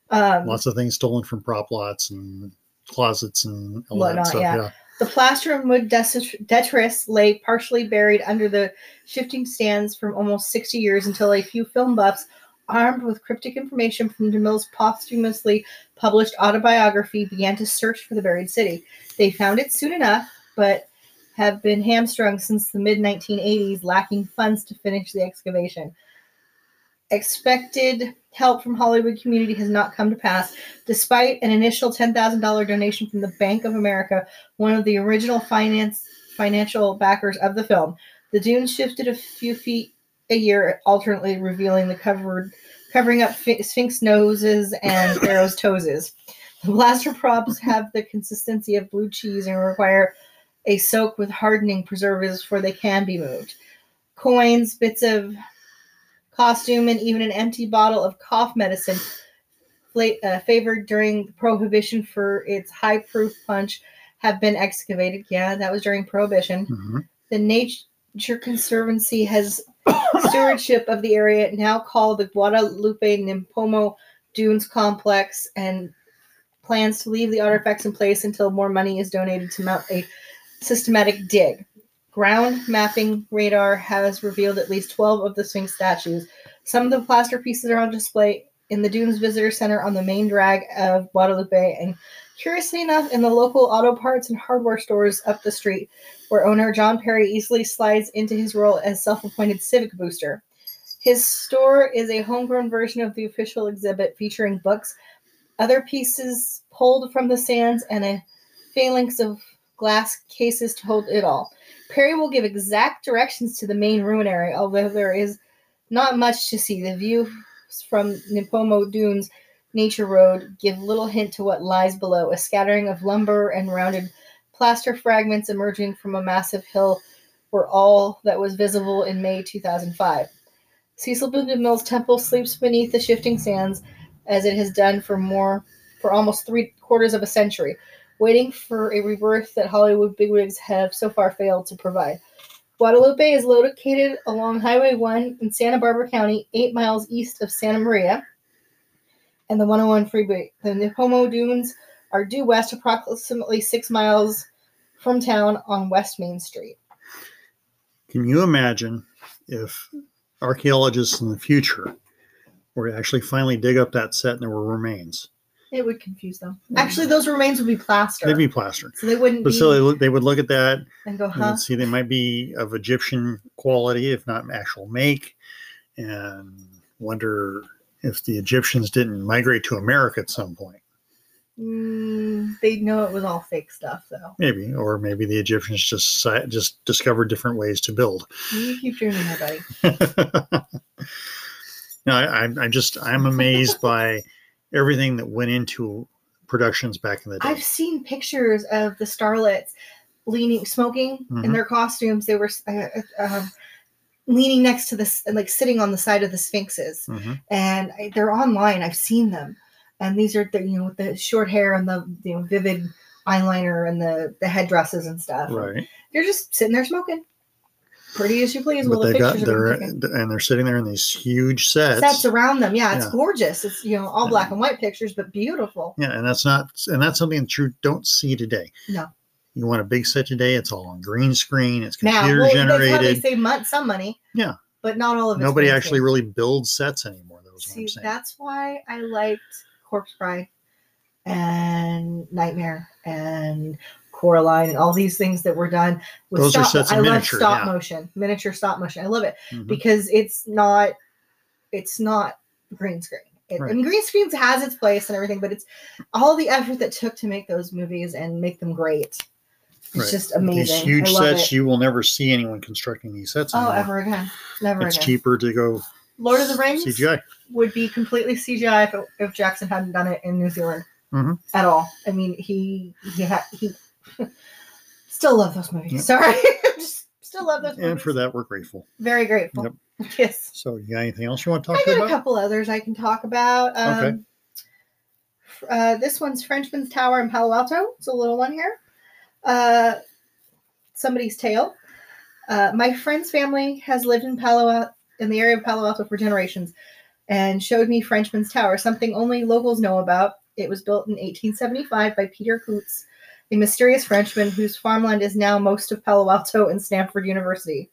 Um, Lots of things stolen from prop lots and closets and all Whatnot, that stuff. yeah. Yeah. The plaster and wood detritus lay partially buried under the shifting stands for almost 60 years until a few film buffs, armed with cryptic information from DeMille's posthumously published autobiography, began to search for the buried city. They found it soon enough, but have been hamstrung since the mid 1980s, lacking funds to finish the excavation. Expected help from Hollywood community has not come to pass, despite an initial $10,000 donation from the Bank of America one of the original finance financial backers of the film. The dunes shifted a few feet a year, alternately revealing the covered covering up sphinx noses and *laughs* pharaoh's toeses. The blaster props have the consistency of blue cheese and require a soak with hardening preservatives before they can be moved. Coins, bits of costume, and even an empty bottle of cough medicine uh, favored during prohibition for its high proof punch have been excavated. Yeah, that was during prohibition. Mhm. The Nature Conservancy has *coughs* stewardship of the area now called the Guadalupe Nipomo Dunes Complex and plans to leave the artifacts in place until more money is donated to mount a systematic dig. Ground mapping radar has revealed at least 12 of the Sphinx statues. Some of the plaster pieces are on display in the Dunes Visitor Center on the main drag of Guadalupe and curiously enough in the local auto parts and hardware stores up the street where owner John Perry easily slides into his role as self appointed civic booster. His store is a homegrown version of the official exhibit featuring books, other pieces pulled from the sands, and a phalanx of glass cases to hold it all. Perry will give exact directions to the main ruin area, although there is not much to see. The view from Nipomo Dunes Nature Road give little hint to what lies below a scattering of lumber and rounded plaster fragments emerging from a massive hill were all that was visible in May 2005. Cecil B. DeMille's temple sleeps beneath the shifting sands as it has done for more for almost three quarters of a century, waiting for a rebirth that Hollywood bigwigs have so far failed to provide. Guadalupe is located along Highway 1 in Santa Barbara County, eight miles east of Santa Maria and the 101 freeway. The Nipomo Dunes are due west approximately six miles from town on West Main Street. Can you imagine if archaeologists in the future were to actually finally dig up that set and there were remains? It would confuse them. Actually, those remains would be plaster. They'd be plastered. so they wouldn't But be still, they, they would look at that and go, huh? they'd see they might be of Egyptian quality, if not actual make, and wonder if the Egyptians didn't migrate to America at some point. Mm, they'd know it was all fake stuff, though. Maybe, or maybe the Egyptians just just discovered different ways to build. You keep dreaming there, buddy. *laughs* no, I, I'm, I'm just I'm amazed by *laughs* everything that went into productions back in the day. I've seen pictures of the starlets leaning, smoking in Mhm. their costumes. They were uh, uh, um, leaning next to this, like sitting on the side of the sphinxes. Mhm. and I- they're online. I've seen them, and these are the you know with the short hair and the you know vivid eyeliner and the the headdresses and stuff. Right, They're just sitting there smoking, pretty as you please. but Well, the they got pictures are they're taken. and they're sitting there in these huge sets. sets around them. Yeah, it's Yeah. gorgeous. It's you know all Yeah. black and white pictures, but beautiful. Yeah, and that's not and that's something that you don't see today. No. You want a big set today, it's all on green screen, it's Now, computer well, that's how they generated. save some money. Yeah. but not all of it. Nobody actually really builds sets anymore. That was See, that's why I liked Corpse Bride and Nightmare and Coraline and all these things that were done with Those are stop. sets in I love stop yeah. motion, miniature stop motion. I love it Mhm. because it's not, it's not green screen. It, Right. And green screens has its place and everything, but it's all the effort that took to make those movies and make them great. It's Right. just amazing These huge sets, it. you will never see anyone constructing these sets Oh, ever again. Never it's again. cheaper to go Lord of the Rings CGI. would be completely CGI if, it, if Jackson hadn't done it in New Zealand Mhm. at all. I mean, he he had he still love those movies. Yeah. Sorry, *laughs* just still love those. and for that, we're grateful. very grateful. Yep. Yes. So, you got anything else you want to talk I got a about? couple others I can talk about. Um, Okay. Uh, this one's Frenchman's Tower in Palo Alto. It's a little one here. Uh, somebody's tale. Uh, my friend's family has lived in Palo Al- in the area of Palo Alto for generations, and showed me Frenchman's Tower, something only locals know about. It was built in 1875 by Peter Coutts, a mysterious Frenchman whose farmland is now most of Palo Alto and Stanford University.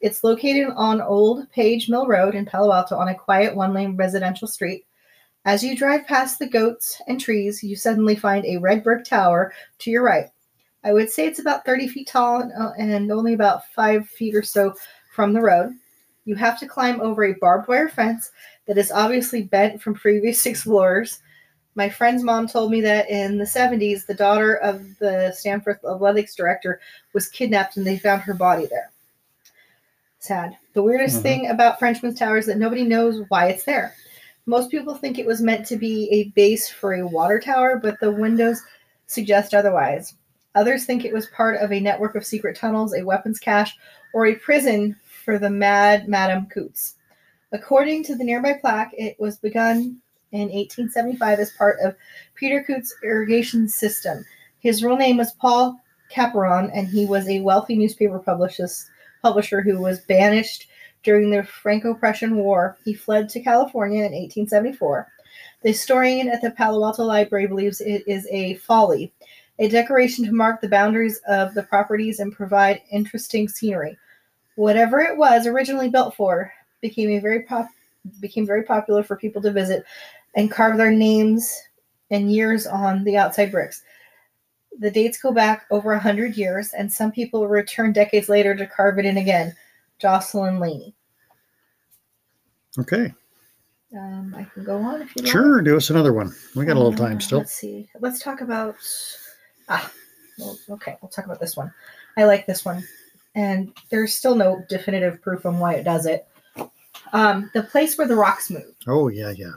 It's located on Old Page Mill Road in Palo Alto on a quiet one lane residential street. As you drive past the goats and trees, you suddenly find a red brick tower to your right. I would say it's about 30 feet tall and, uh, and only about five feet or so from the road. You have to climb over a barbed wire fence that is obviously bent from previous *laughs* explorers. My friend's mom told me that in the 70s, the daughter of the Stanford Athletics director was kidnapped and they found her body there. Sad. The weirdest Mhm. thing about Frenchman's Tower is that nobody knows why it's there. Most people think it was meant to be a base for a water tower, but the windows suggest otherwise. Others think it was part of a network of secret tunnels, a weapons cache, or a prison for the mad Madame Coutts. According to the nearby plaque, it was begun in 1875 as part of Peter Coutts' irrigation system. His real name was Paul Caperon, and he was a wealthy newspaper publisher who was banished during the Franco-Prussian War. He fled to California in 1874. The historian at the Palo Alto Library believes it is a folly, a decoration to mark the boundaries of the properties and provide interesting scenery. Whatever it was originally built for became a very pop became very popular for people to visit and carve their names and years on the outside bricks. The dates go back over a hundred years, and some people return decades later to carve it in again. Jocelyn Laney. Okay. Um, I can go on if you like. Sure. Do us another one. We got a little time Uh, still. Let's see. Let's talk about. Ah, well, okay. We'll talk about this one. I like this one, and there's still no definitive proof on why it does it. Um, the place where the rocks move. Oh, yeah, yeah.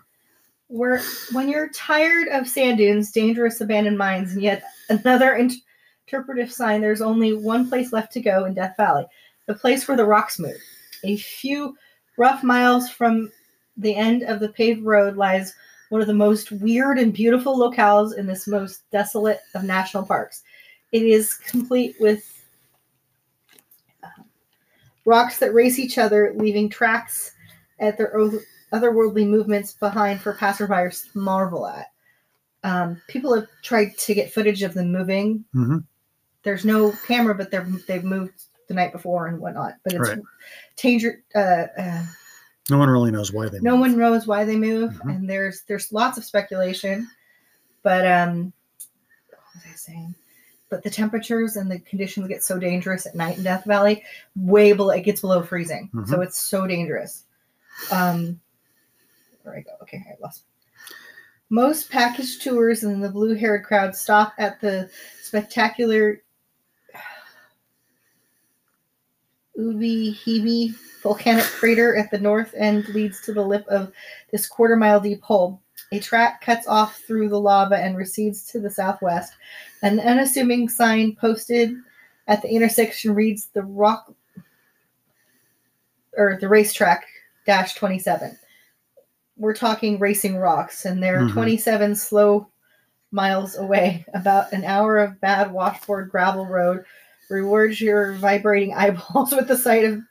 When you're tired of sand dunes, dangerous abandoned mines, and yet another in- interpretive sign, there's only one place left to go in Death Valley, the place where the rocks move. A few rough miles from the end of the paved road lies one of the most weird and beautiful locales in this most desolate of national parks. It is complete with uh, rocks that race each other, leaving tracks at their oth- otherworldly movements behind for passerbyers to marvel at. Um, people have tried to get footage of them moving. hmm There's no camera, but they're they've moved the night before and whatnot. But it's Right. danger. Uh, uh, No one really knows why they no moved. one knows why they move, Mhm. and there's there's lots of speculation. But um, what was I saying? But the temperatures and the conditions get so dangerous at night in Death Valley, way below it gets below freezing, so it's so dangerous. Um, where I go? Okay, I lost. Most package tours and the blue-haired crowd stop at the spectacular Ubehebe volcanic crater at the north end leads to the lip of this quarter mile deep hole. A track cuts off through the lava and recedes to the southwest. An unassuming sign posted at the intersection reads the rock or the racetrack dash 27. We're talking racing rocks, and they're Mhm. 27 slow miles away. *laughs* About an hour of bad washboard gravel road rewards your vibrating *laughs* eyeballs with the sight of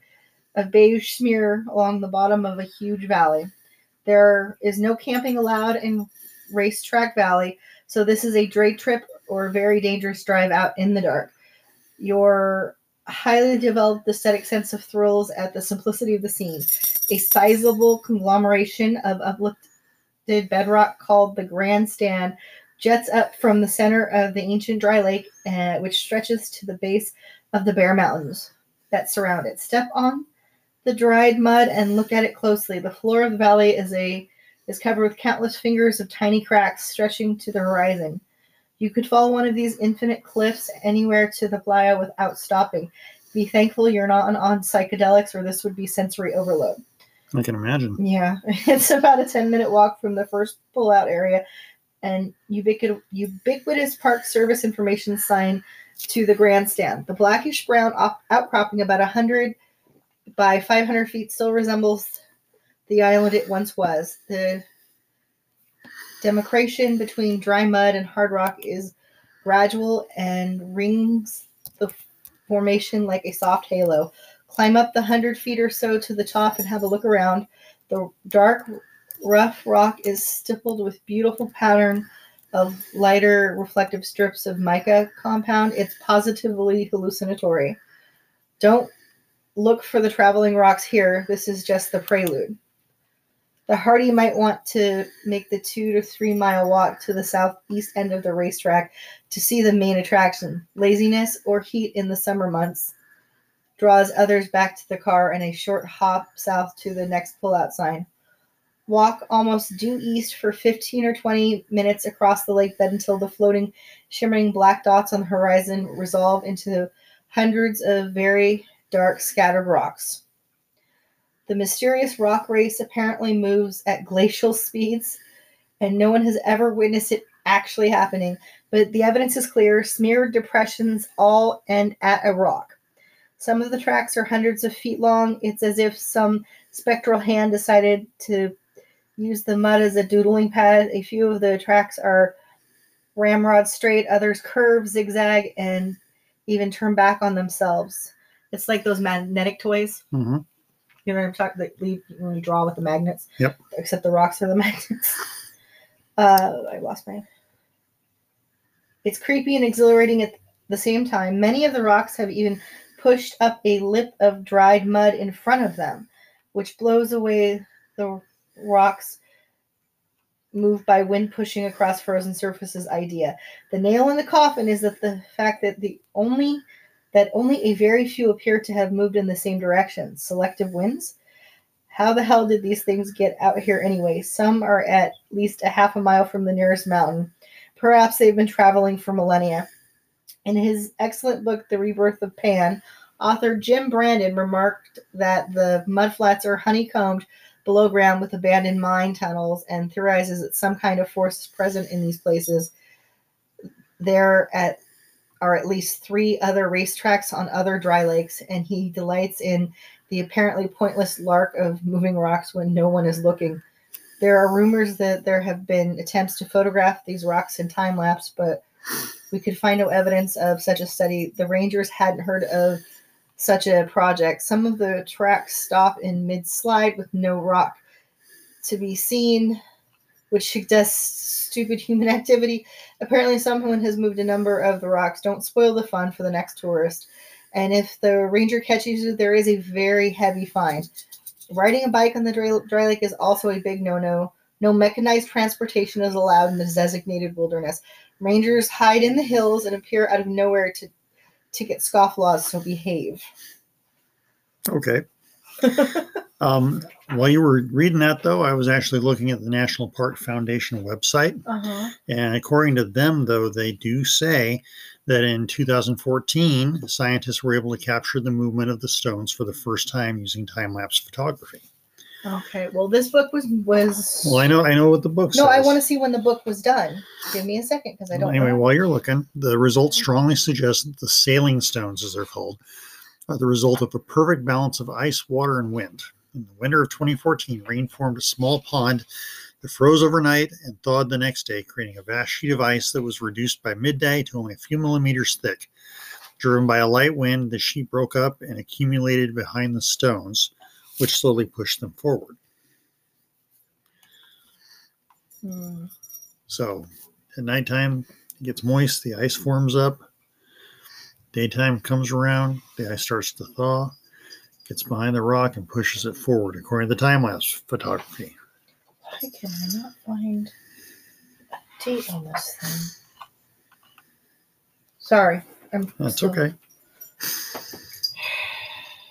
a beige smear along the bottom of a huge valley. There is no camping allowed in Racetrack Valley, so this is a day trip or very dangerous drive out in the dark. Your highly developed aesthetic sense of thrills at the simplicity of the scene. A sizable conglomeration of uplifted bedrock called the Grandstand jets up from the center of the ancient dry lake, uh, which stretches to the base of the Bear Mountains that surround it. Step on the dried mud and look at it closely. The floor of the valley is a is covered with countless fingers of tiny cracks stretching to the horizon. You could follow one of these infinite cliffs anywhere to the playa without stopping. Be thankful you're not on, on psychedelics, or this would be sensory overload. I can imagine. Yeah, *laughs* it's about a 10 minute walk from the first pullout area, and ubiquitous, park service information sign to the grandstand. The blackish brown op- outcropping about 100 by 500 feet still resembles the island it once was. The demarcation between dry mud and hard rock is gradual and rings the formation like a soft halo. Climb up the 100 feet or so to the top and have a look around. The dark, rough rock is stippled with beautiful pattern of lighter reflective strips of mica compound. It's positively hallucinatory. Don't look for the traveling rocks here. This is just the prelude. The hardy might want to make the two to three mile walk to the southeast end of the racetrack to see the main attraction. Laziness or heat in the summer months draws others back to the car and a short hop south to the next pullout sign. Walk almost due east for 15 or 20 minutes across the lake bed until the floating, shimmering black dots on the horizon resolve into hundreds of very dark, scattered rocks. The mysterious rock race apparently moves at glacial speeds, and no one has ever witnessed it actually happening. But the evidence is clear smeared depressions all end at a rock. Some of the tracks are hundreds of feet long. It's as if some spectral hand decided to use the mud as a doodling pad. A few of the tracks are ramrod straight, others curve, zigzag, and even turn back on themselves. It's like those magnetic toys. hmm You know what I'm talking that leave when you draw with the magnets? Yep. Except the rocks are the *laughs* magnets. Uh, I lost my. It's creepy and exhilarating at the same time. Many of the rocks have even pushed up a lip of dried mud in front of them, which blows away the rocks moved by wind pushing across frozen surfaces idea. The nail in the coffin is that the fact that the only that only a very few appear to have moved in the same direction. Selective winds? How the hell did these things get out here anyway? Some are at least a half a mile from the nearest mountain. Perhaps they've been traveling for millennia. In his excellent book, The Rebirth of Pan, author Jim Brandon remarked that the mudflats are honeycombed below ground with abandoned mine tunnels and theorizes that some kind of force is present in these places. There at are at least three other racetracks on other dry lakes, and he delights in the apparently pointless lark of moving rocks when no one is looking. There are rumors that there have been attempts to photograph these rocks in time lapse, but we could find no evidence of such a study. The Rangers hadn't heard of such a project. Some of the tracks stop in mid slide with no rock to be seen, which suggests stupid human *laughs* activity. Apparently, someone has moved a number of the rocks. Don't spoil the fun for the next tourist. And if the ranger catches you, there is a very heavy fine. Riding a bike on the dry, dry lake is also a big no no. No mechanized transportation is allowed in this designated wilderness. Rangers hide in the hills and appear out of nowhere to ticket scofflaws, so behave. Okay. *laughs* um, while you were reading that, though, I was actually looking at the National Park Foundation website. Uh-huh. And according to them, though, they do say that in 2014, scientists were able to capture the movement of the stones for the first time using time lapse photography. Okay. Well, this book was was. Well, I know, I know what the book no, says. I want to see when the book was done. Give me a second because I don't anyway, know. while you're looking, the results strongly suggest that the sailing stones, as they're called, are the result of a perfect balance of ice, water, and wind. In the winter of 2014, rain formed a small pond that froze overnight and thawed the next day, creating a vast sheet of ice that was reduced by midday to only a few millimeters thick. Driven by a light wind, the sheet broke up and accumulated behind the stones, which slowly pushed them forward. Hmm. So at nighttime, it gets moist, the ice forms up. Daytime comes around, the ice starts to thaw, gets behind the rock and pushes it forward, according to the time lapse photography. Why can I not find a date on this thing? Sorry. I'm That's still- okay.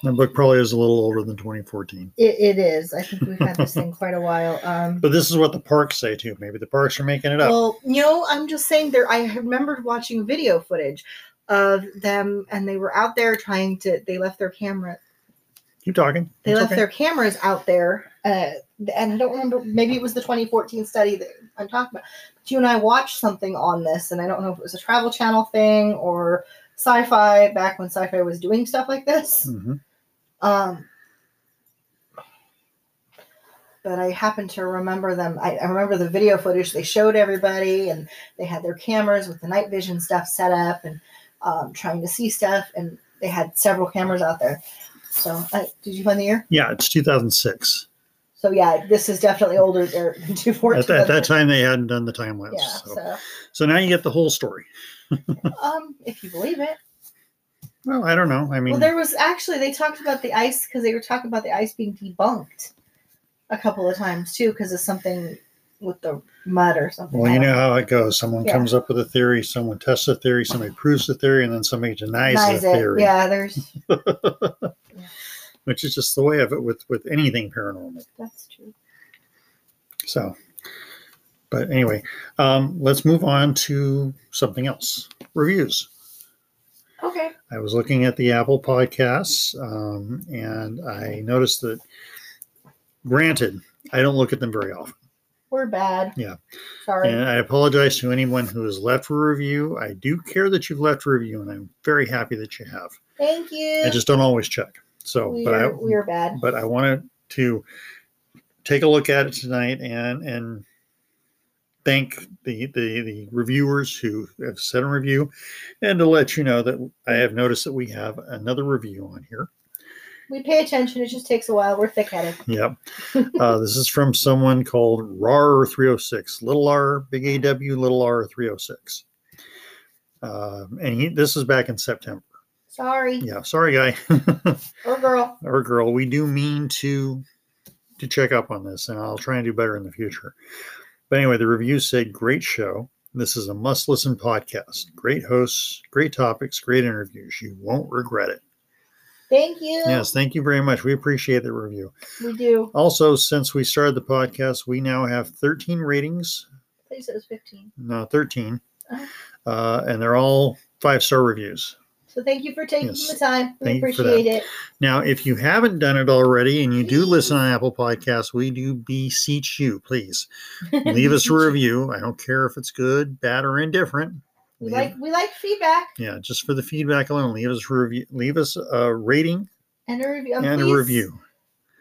My book probably is a little older than 2014. It, it is. I think we've had this thing *laughs* quite a while. Um, But this is what the parks say too. Maybe the parks are making it up. Well, you know, I'm just saying there. I remembered watching video footage of them, and they were out there trying to. They left their camera. Keep talking. They It's left okay. their cameras out there, uh, and I don't remember. Maybe it was the 2014 study that I'm talking about. But you and I watched something on this, and I don't know if it was a Travel Channel thing or sci-fi back when sci-fi was doing stuff like this. hmm Um, but I happen to remember them. I, I remember the video footage they showed everybody, and they had their cameras with the night vision stuff set up and um, trying to see stuff. And they had several cameras out there. So, uh, did you find the year? Yeah, it's 2006. So yeah, this is definitely older er, than *laughs* two four. At, at that time, they hadn't done the time lapse. yeah. so. So, so now you get the whole story. *laughs* um, if you believe it. Well, I don't know. I mean, Well, there was actually they talked about the ice because they were talking about the ice being debunked a couple of times too because of something with the mud or something. Well, you know how it goes. Someone Yeah. comes up with a theory, someone tests a theory, somebody proves the theory, and then somebody denies Denies the it. theory. Yeah, there's *laughs* Which is just the way of it with with anything paranormal. that's true. So, but anyway, um, let's move on to something else. Reviews. Okay. I was looking at the Apple Podcasts, um, and I noticed that. Granted, I don't look at them very often. We're bad. Yeah. Sorry. And I apologize to anyone who has left a review. I do care that you've left a review, and I'm very happy that you have. Thank you. I just don't always check. So, but I we're, we're bad. but I wanted to take a look at it tonight and and thank the the, the reviewers who have sent a review, and to let you know that I have noticed that we have another review on here. We pay attention. It just takes a while. We're thick-headed. Yep. *laughs* Uh, this is from someone called RAR306, little r, big AW, little r 306. Uh, and he, this is back in September. Sorry. Yeah, sorry, guy *laughs* Or girl. or girl. We do mean to to check up on this, and I'll try and do better in the future. But anyway, the review said, "Great show. This is a must-listen podcast. Great hosts, great topics, great interviews. You won't regret it." Thank you. Yes, thank you very much. We appreciate the review. We do. Also, since we started the podcast, we now have 13 ratings. Please, it was 15. No, 13. Oh. Uh, and they're all five star reviews. So thank you for taking Yes. the time. We Thank you for that. appreciate it. Now, if you haven't done it already and you do listen on Apple Podcasts, we do beseech you, please *laughs* leave us a review. I don't care if it's good, bad, or indifferent. We Leave- like we like feedback yeah, just for the feedback alone, leave us a review. Leave us a rating and a review. Uh, and please, a review.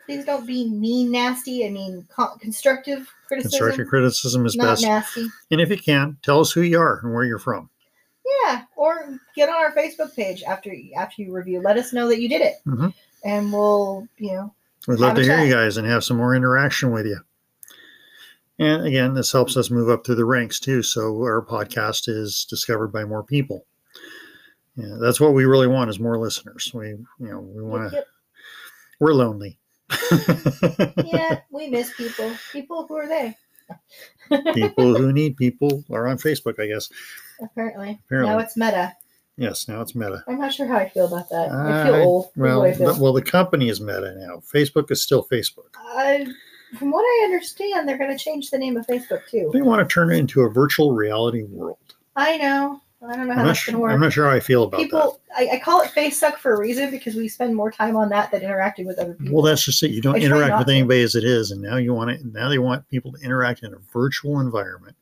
Please don't be mean, nasty. I mean, co- constructive criticism. Constructive criticism is not best. nasty. And if you can, tell us who you are and where you're from. Yeah, or get on our Facebook page after after you review. Let us know that you did it, Mhm. and we'll you know We'd love to hear chat. you guys and have some more interaction with you. And again, this helps us move up through the ranks too. So our podcast is discovered by more people. Yeah, that's what we really want is more listeners. We, you know, we want to. Yep, We're lonely. *laughs* yeah, we miss people. People who are they? people who need people are on Facebook, I guess. Apparently. Apparently. Now it's meta. Yes, now it's Meta. I'm not sure how I feel about that. I feel I- old. Well, feel. the, well, the company is Meta now. Facebook is still Facebook. I, from what I understand, they're going to change the name of Facebook too. They want to turn it into a virtual reality world. I know. I don't know how I'm not, that's going to sure, work. I'm not sure how I feel about that. people, I, I call it face suck for a reason because we spend more time on that than interacting with other people. Well, that's just it. You don't I interact with to. anybody as it is, and now you want it. Now they want people to interact in a virtual environment,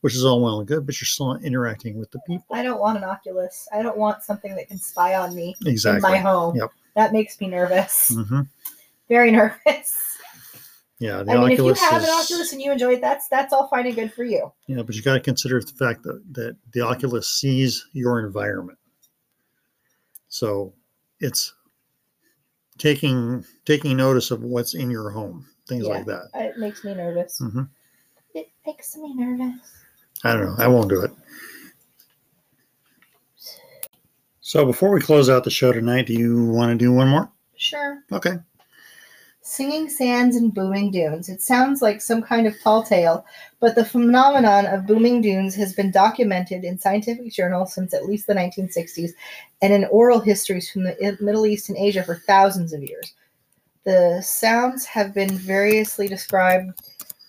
which is all well and good, but you're still not interacting with the people. I don't want an Oculus. I don't want something that can spy on me in Exactly. my home. Yep. That makes me nervous. hmm Very nervous. Yeah, the I mean, if you have is, an Oculus and you enjoy it, that's that's all fine and good for you. yeah, but you got to consider the fact that that the Oculus sees your environment, so it's taking taking notice of what's in your home, things Yeah. like that. It makes me nervous. hmm It makes me nervous. I don't know. I won't do it. So before we close out the show tonight, do you want to do one more? Sure. Okay. Singing sands and booming dunes. It sounds like some kind of tall tale, but the phenomenon of booming dunes has been documented in scientific journals since at least the 1960s and in oral histories from the Middle East and Asia for thousands of years. The sounds have been variously described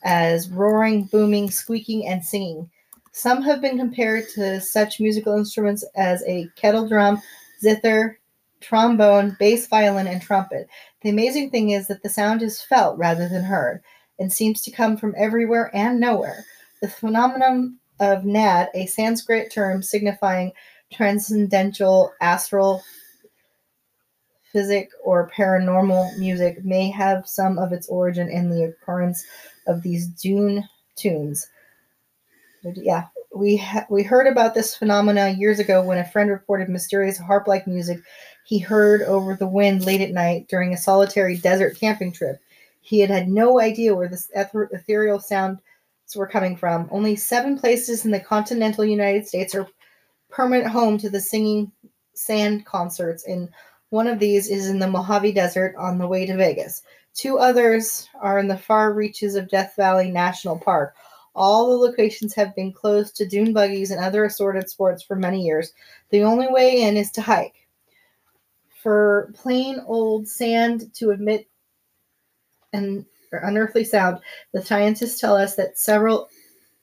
as roaring, booming, squeaking, and singing. Some have been compared to such musical instruments as a kettle drum, zither, trombone, bass violin, and trumpet. The amazing thing is that the sound is felt rather than heard and seems to come from everywhere and nowhere. The phenomenon of nad, a Sanskrit term signifying transcendental, astral, physic, or paranormal music may have some of its origin in the occurrence of these dune tunes. Yeah, we ha- we heard about this phenomena years ago when a friend reported mysterious harp-like music he heard over the wind late at night during a solitary desert camping trip. He had had no idea where this ether- ethereal sounds were coming from. Only seven places in the continental United States are permanent home to the singing sand concerts, and one of these is in the Mojave Desert on the way to Vegas. Two others are in the far reaches of Death Valley National Park. All the locations have been closed to dune buggies and other assorted sports for many years. The only way in is to hike. For plain old sand to emit an unearthly sound, the scientists tell us that several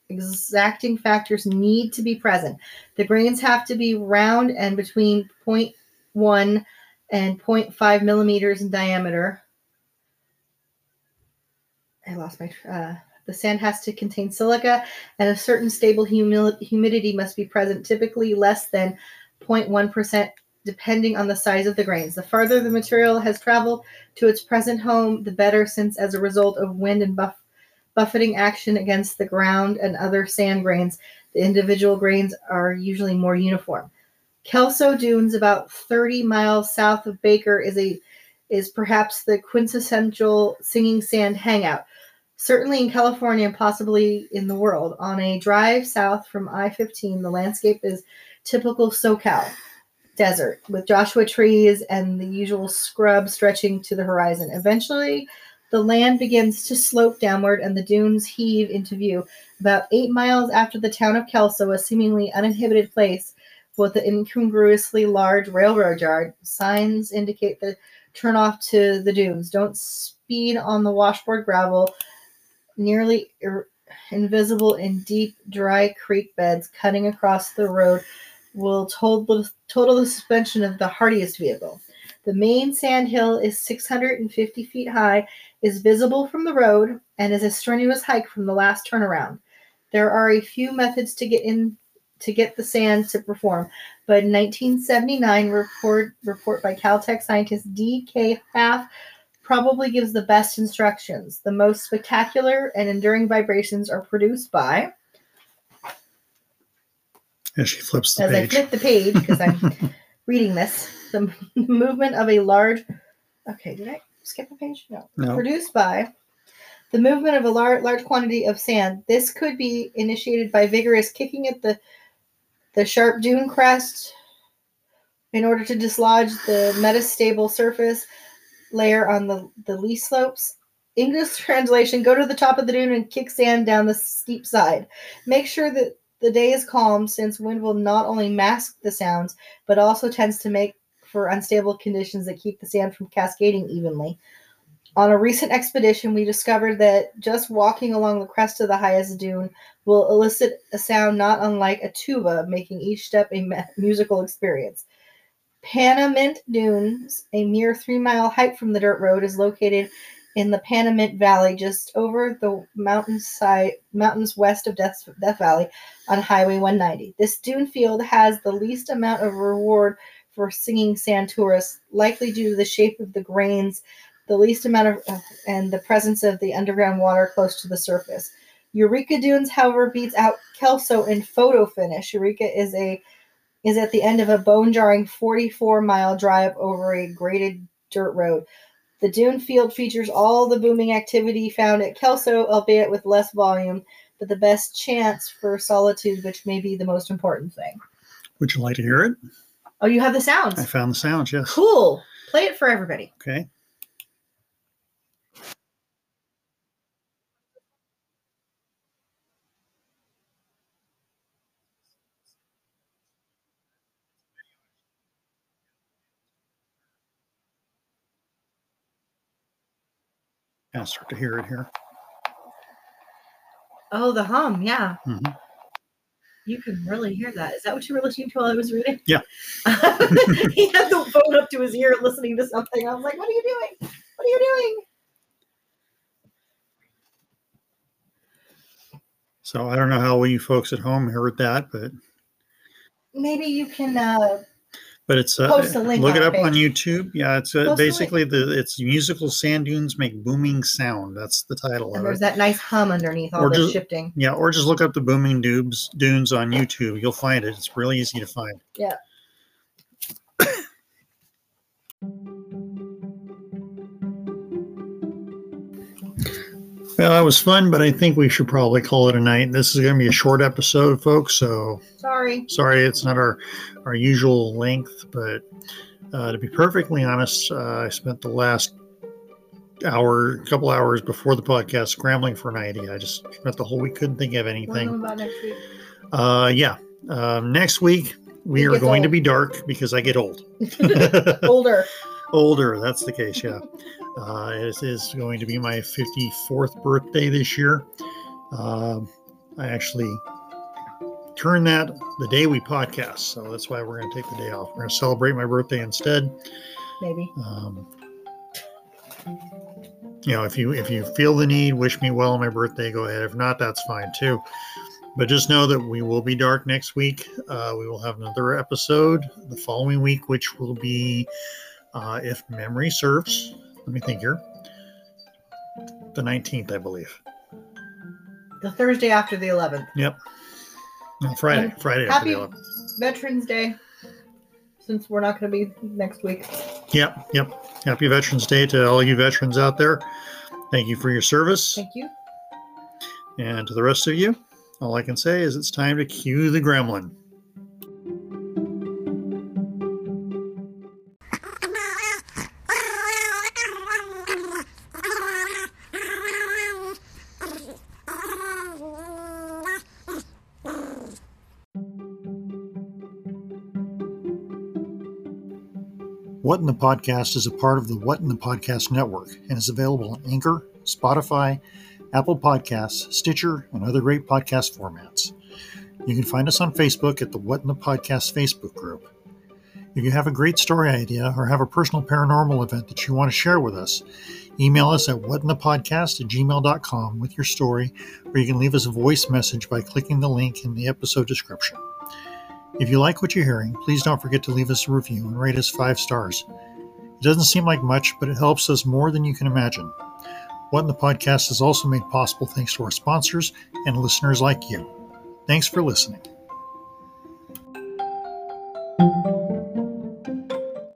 exacting factors need to be present. The grains have to be round and between 0.1 and 0.5 millimeters in diameter. I lost my. Uh, the sand has to contain silica, and a certain stable humi- humidity must be present, typically less than 0.1%, depending on the size of the grains. The farther the material has traveled to its present home, the better, since as a result of wind and buff- buffeting action against the ground and other sand grains, the individual grains are usually more uniform. Kelso Dunes, about 30 miles south of Baker, is a is perhaps the quintessential singing sand hangout. Certainly in California and possibly in the world. On a drive south from I 15, the landscape is typical SoCal desert with Joshua trees and the usual scrub stretching to the horizon. Eventually, the land begins to slope downward and the dunes heave into view. About eight miles after the town of Kelso, a seemingly uninhibited place with an incongruously large railroad yard, signs indicate the turn off to the dunes. Don't speed on the washboard gravel, nearly ir- invisible in deep, dry creek beds cutting across the road will total, total the suspension of the hardiest vehicle. The main sand hill is 650 feet high, is visible from the road, and is a strenuous hike from the last turnaround. There are a few methods to get in to get the sand to perform, but in 1979 report report by Caltech scientist D.K. Haff probably gives the best instructions. The most spectacular and enduring vibrations are produced by As she flips the as I flip the page because I'm *laughs* reading this, the *laughs* movement of a large. Okay, did I skip a page? No. No. Produced by the movement of a large large quantity of sand. This could be initiated by vigorous kicking at the the sharp dune crest in order to dislodge the metastable surface layer on the, the lee slopes. English *laughs* translation go to the top of the dune and kick sand down the steep side. Make sure that the day is calm since wind will not only mask the sounds but also tends to make for unstable conditions that keep the sand from cascading evenly. On a recent expedition, we discovered that just walking along the crest of the highest dune will elicit a sound not unlike a tuba, making each step a *laughs* musical experience. Panamint Dunes, a mere three mile hike from the dirt road, is located in the Panamint Valley, just over the mountainside, mountains west of Death, Death Valley on Highway 190. This dune field has the least amount of reward for singing sand tourists, likely due to the shape of the grains, the least amount of, uh, and the presence of the underground water close to the surface. Eureka Dunes, however, beats out Kelso in photo finish. Eureka is a is at the end of a bone jarring 44 mile drive over a graded dirt road. The dune field features all the booming activity found at Kelso, albeit with less volume, but the best chance for solitude, which may be the most important thing. Would you like to hear it? Oh, you have the sounds. I found the sounds, yes. Cool. Play it for everybody. Okay. I'll start to hear it here. Oh, the hum. Yeah. Mhm. You can really hear that. Is that what you were listening to while I was reading? Yeah. *laughs* he had the phone up to his ear listening to something. I was like, what are you doing? What are you doing? So I don't know how you folks at home heard that, but maybe you can uh, But it's uh, Post a link look it up on. YouTube. Yeah, it's uh, Post link. basically the it's musical sand dunes make booming sound. That's the title and of there's it. that nice hum underneath all Or the just- shifting. Yeah, or just look up the booming dunes dunes on YouTube. You'll find it. It's really easy to find. Yeah. Well, that was fun, but I think we should probably call it a night. This is going to be a short episode, folks. So Sorry. sorry, it's not our our usual length, but uh, to be perfectly honest, uh, I spent the last hour, a couple hours before the podcast scrambling for an idea. I just spent the whole week, couldn't think of What anything. about next week? Uh, yeah, um, next week we are going to be dark because I get old. *laughs* Older. *laughs* Older, that's the case. Yeah, uh, it is going to be my 54th birthday this year. Um, I actually turned that the day we podcast, so that's why we're going to take the day off. We're going to celebrate my birthday instead. Maybe. Um, you know, if you if you feel the need, wish me well on my birthday. Go ahead. If not, that's fine too. But just know that we will be dark next week. Uh, we will have another episode the following week, which will be, uh, if memory serves. Let me think here. The nineteenth, I believe. The Thursday after the 11th. No, Friday. And Friday. after the happy- 11th. Veterans Day. Since we're not going to be next week. Yep. Yep. Happy Veterans Day to all you veterans out there. Thank you for your service. Thank you. And to the rest of you, all I can say is it's time to cue the gremlin. What in the Podcast is a part of the What in the Podcast network and is available on Anchor, Spotify, Apple Podcasts, Stitcher, and other great podcast formats. You can find us on Facebook at the What in the Podcast Facebook group. If you have a great story idea or have a personal paranormal event that you want to share with us, email us at whatinthepodcast at gmail.com with your story, or you can leave us a voice message by clicking the link in the episode description. If you like what you're hearing, please don't forget to leave us a review and rate us five stars. It doesn't seem like much, but it helps us more than you can imagine. What in the Podcast is also made possible thanks to our sponsors and listeners like you. Thanks for listening.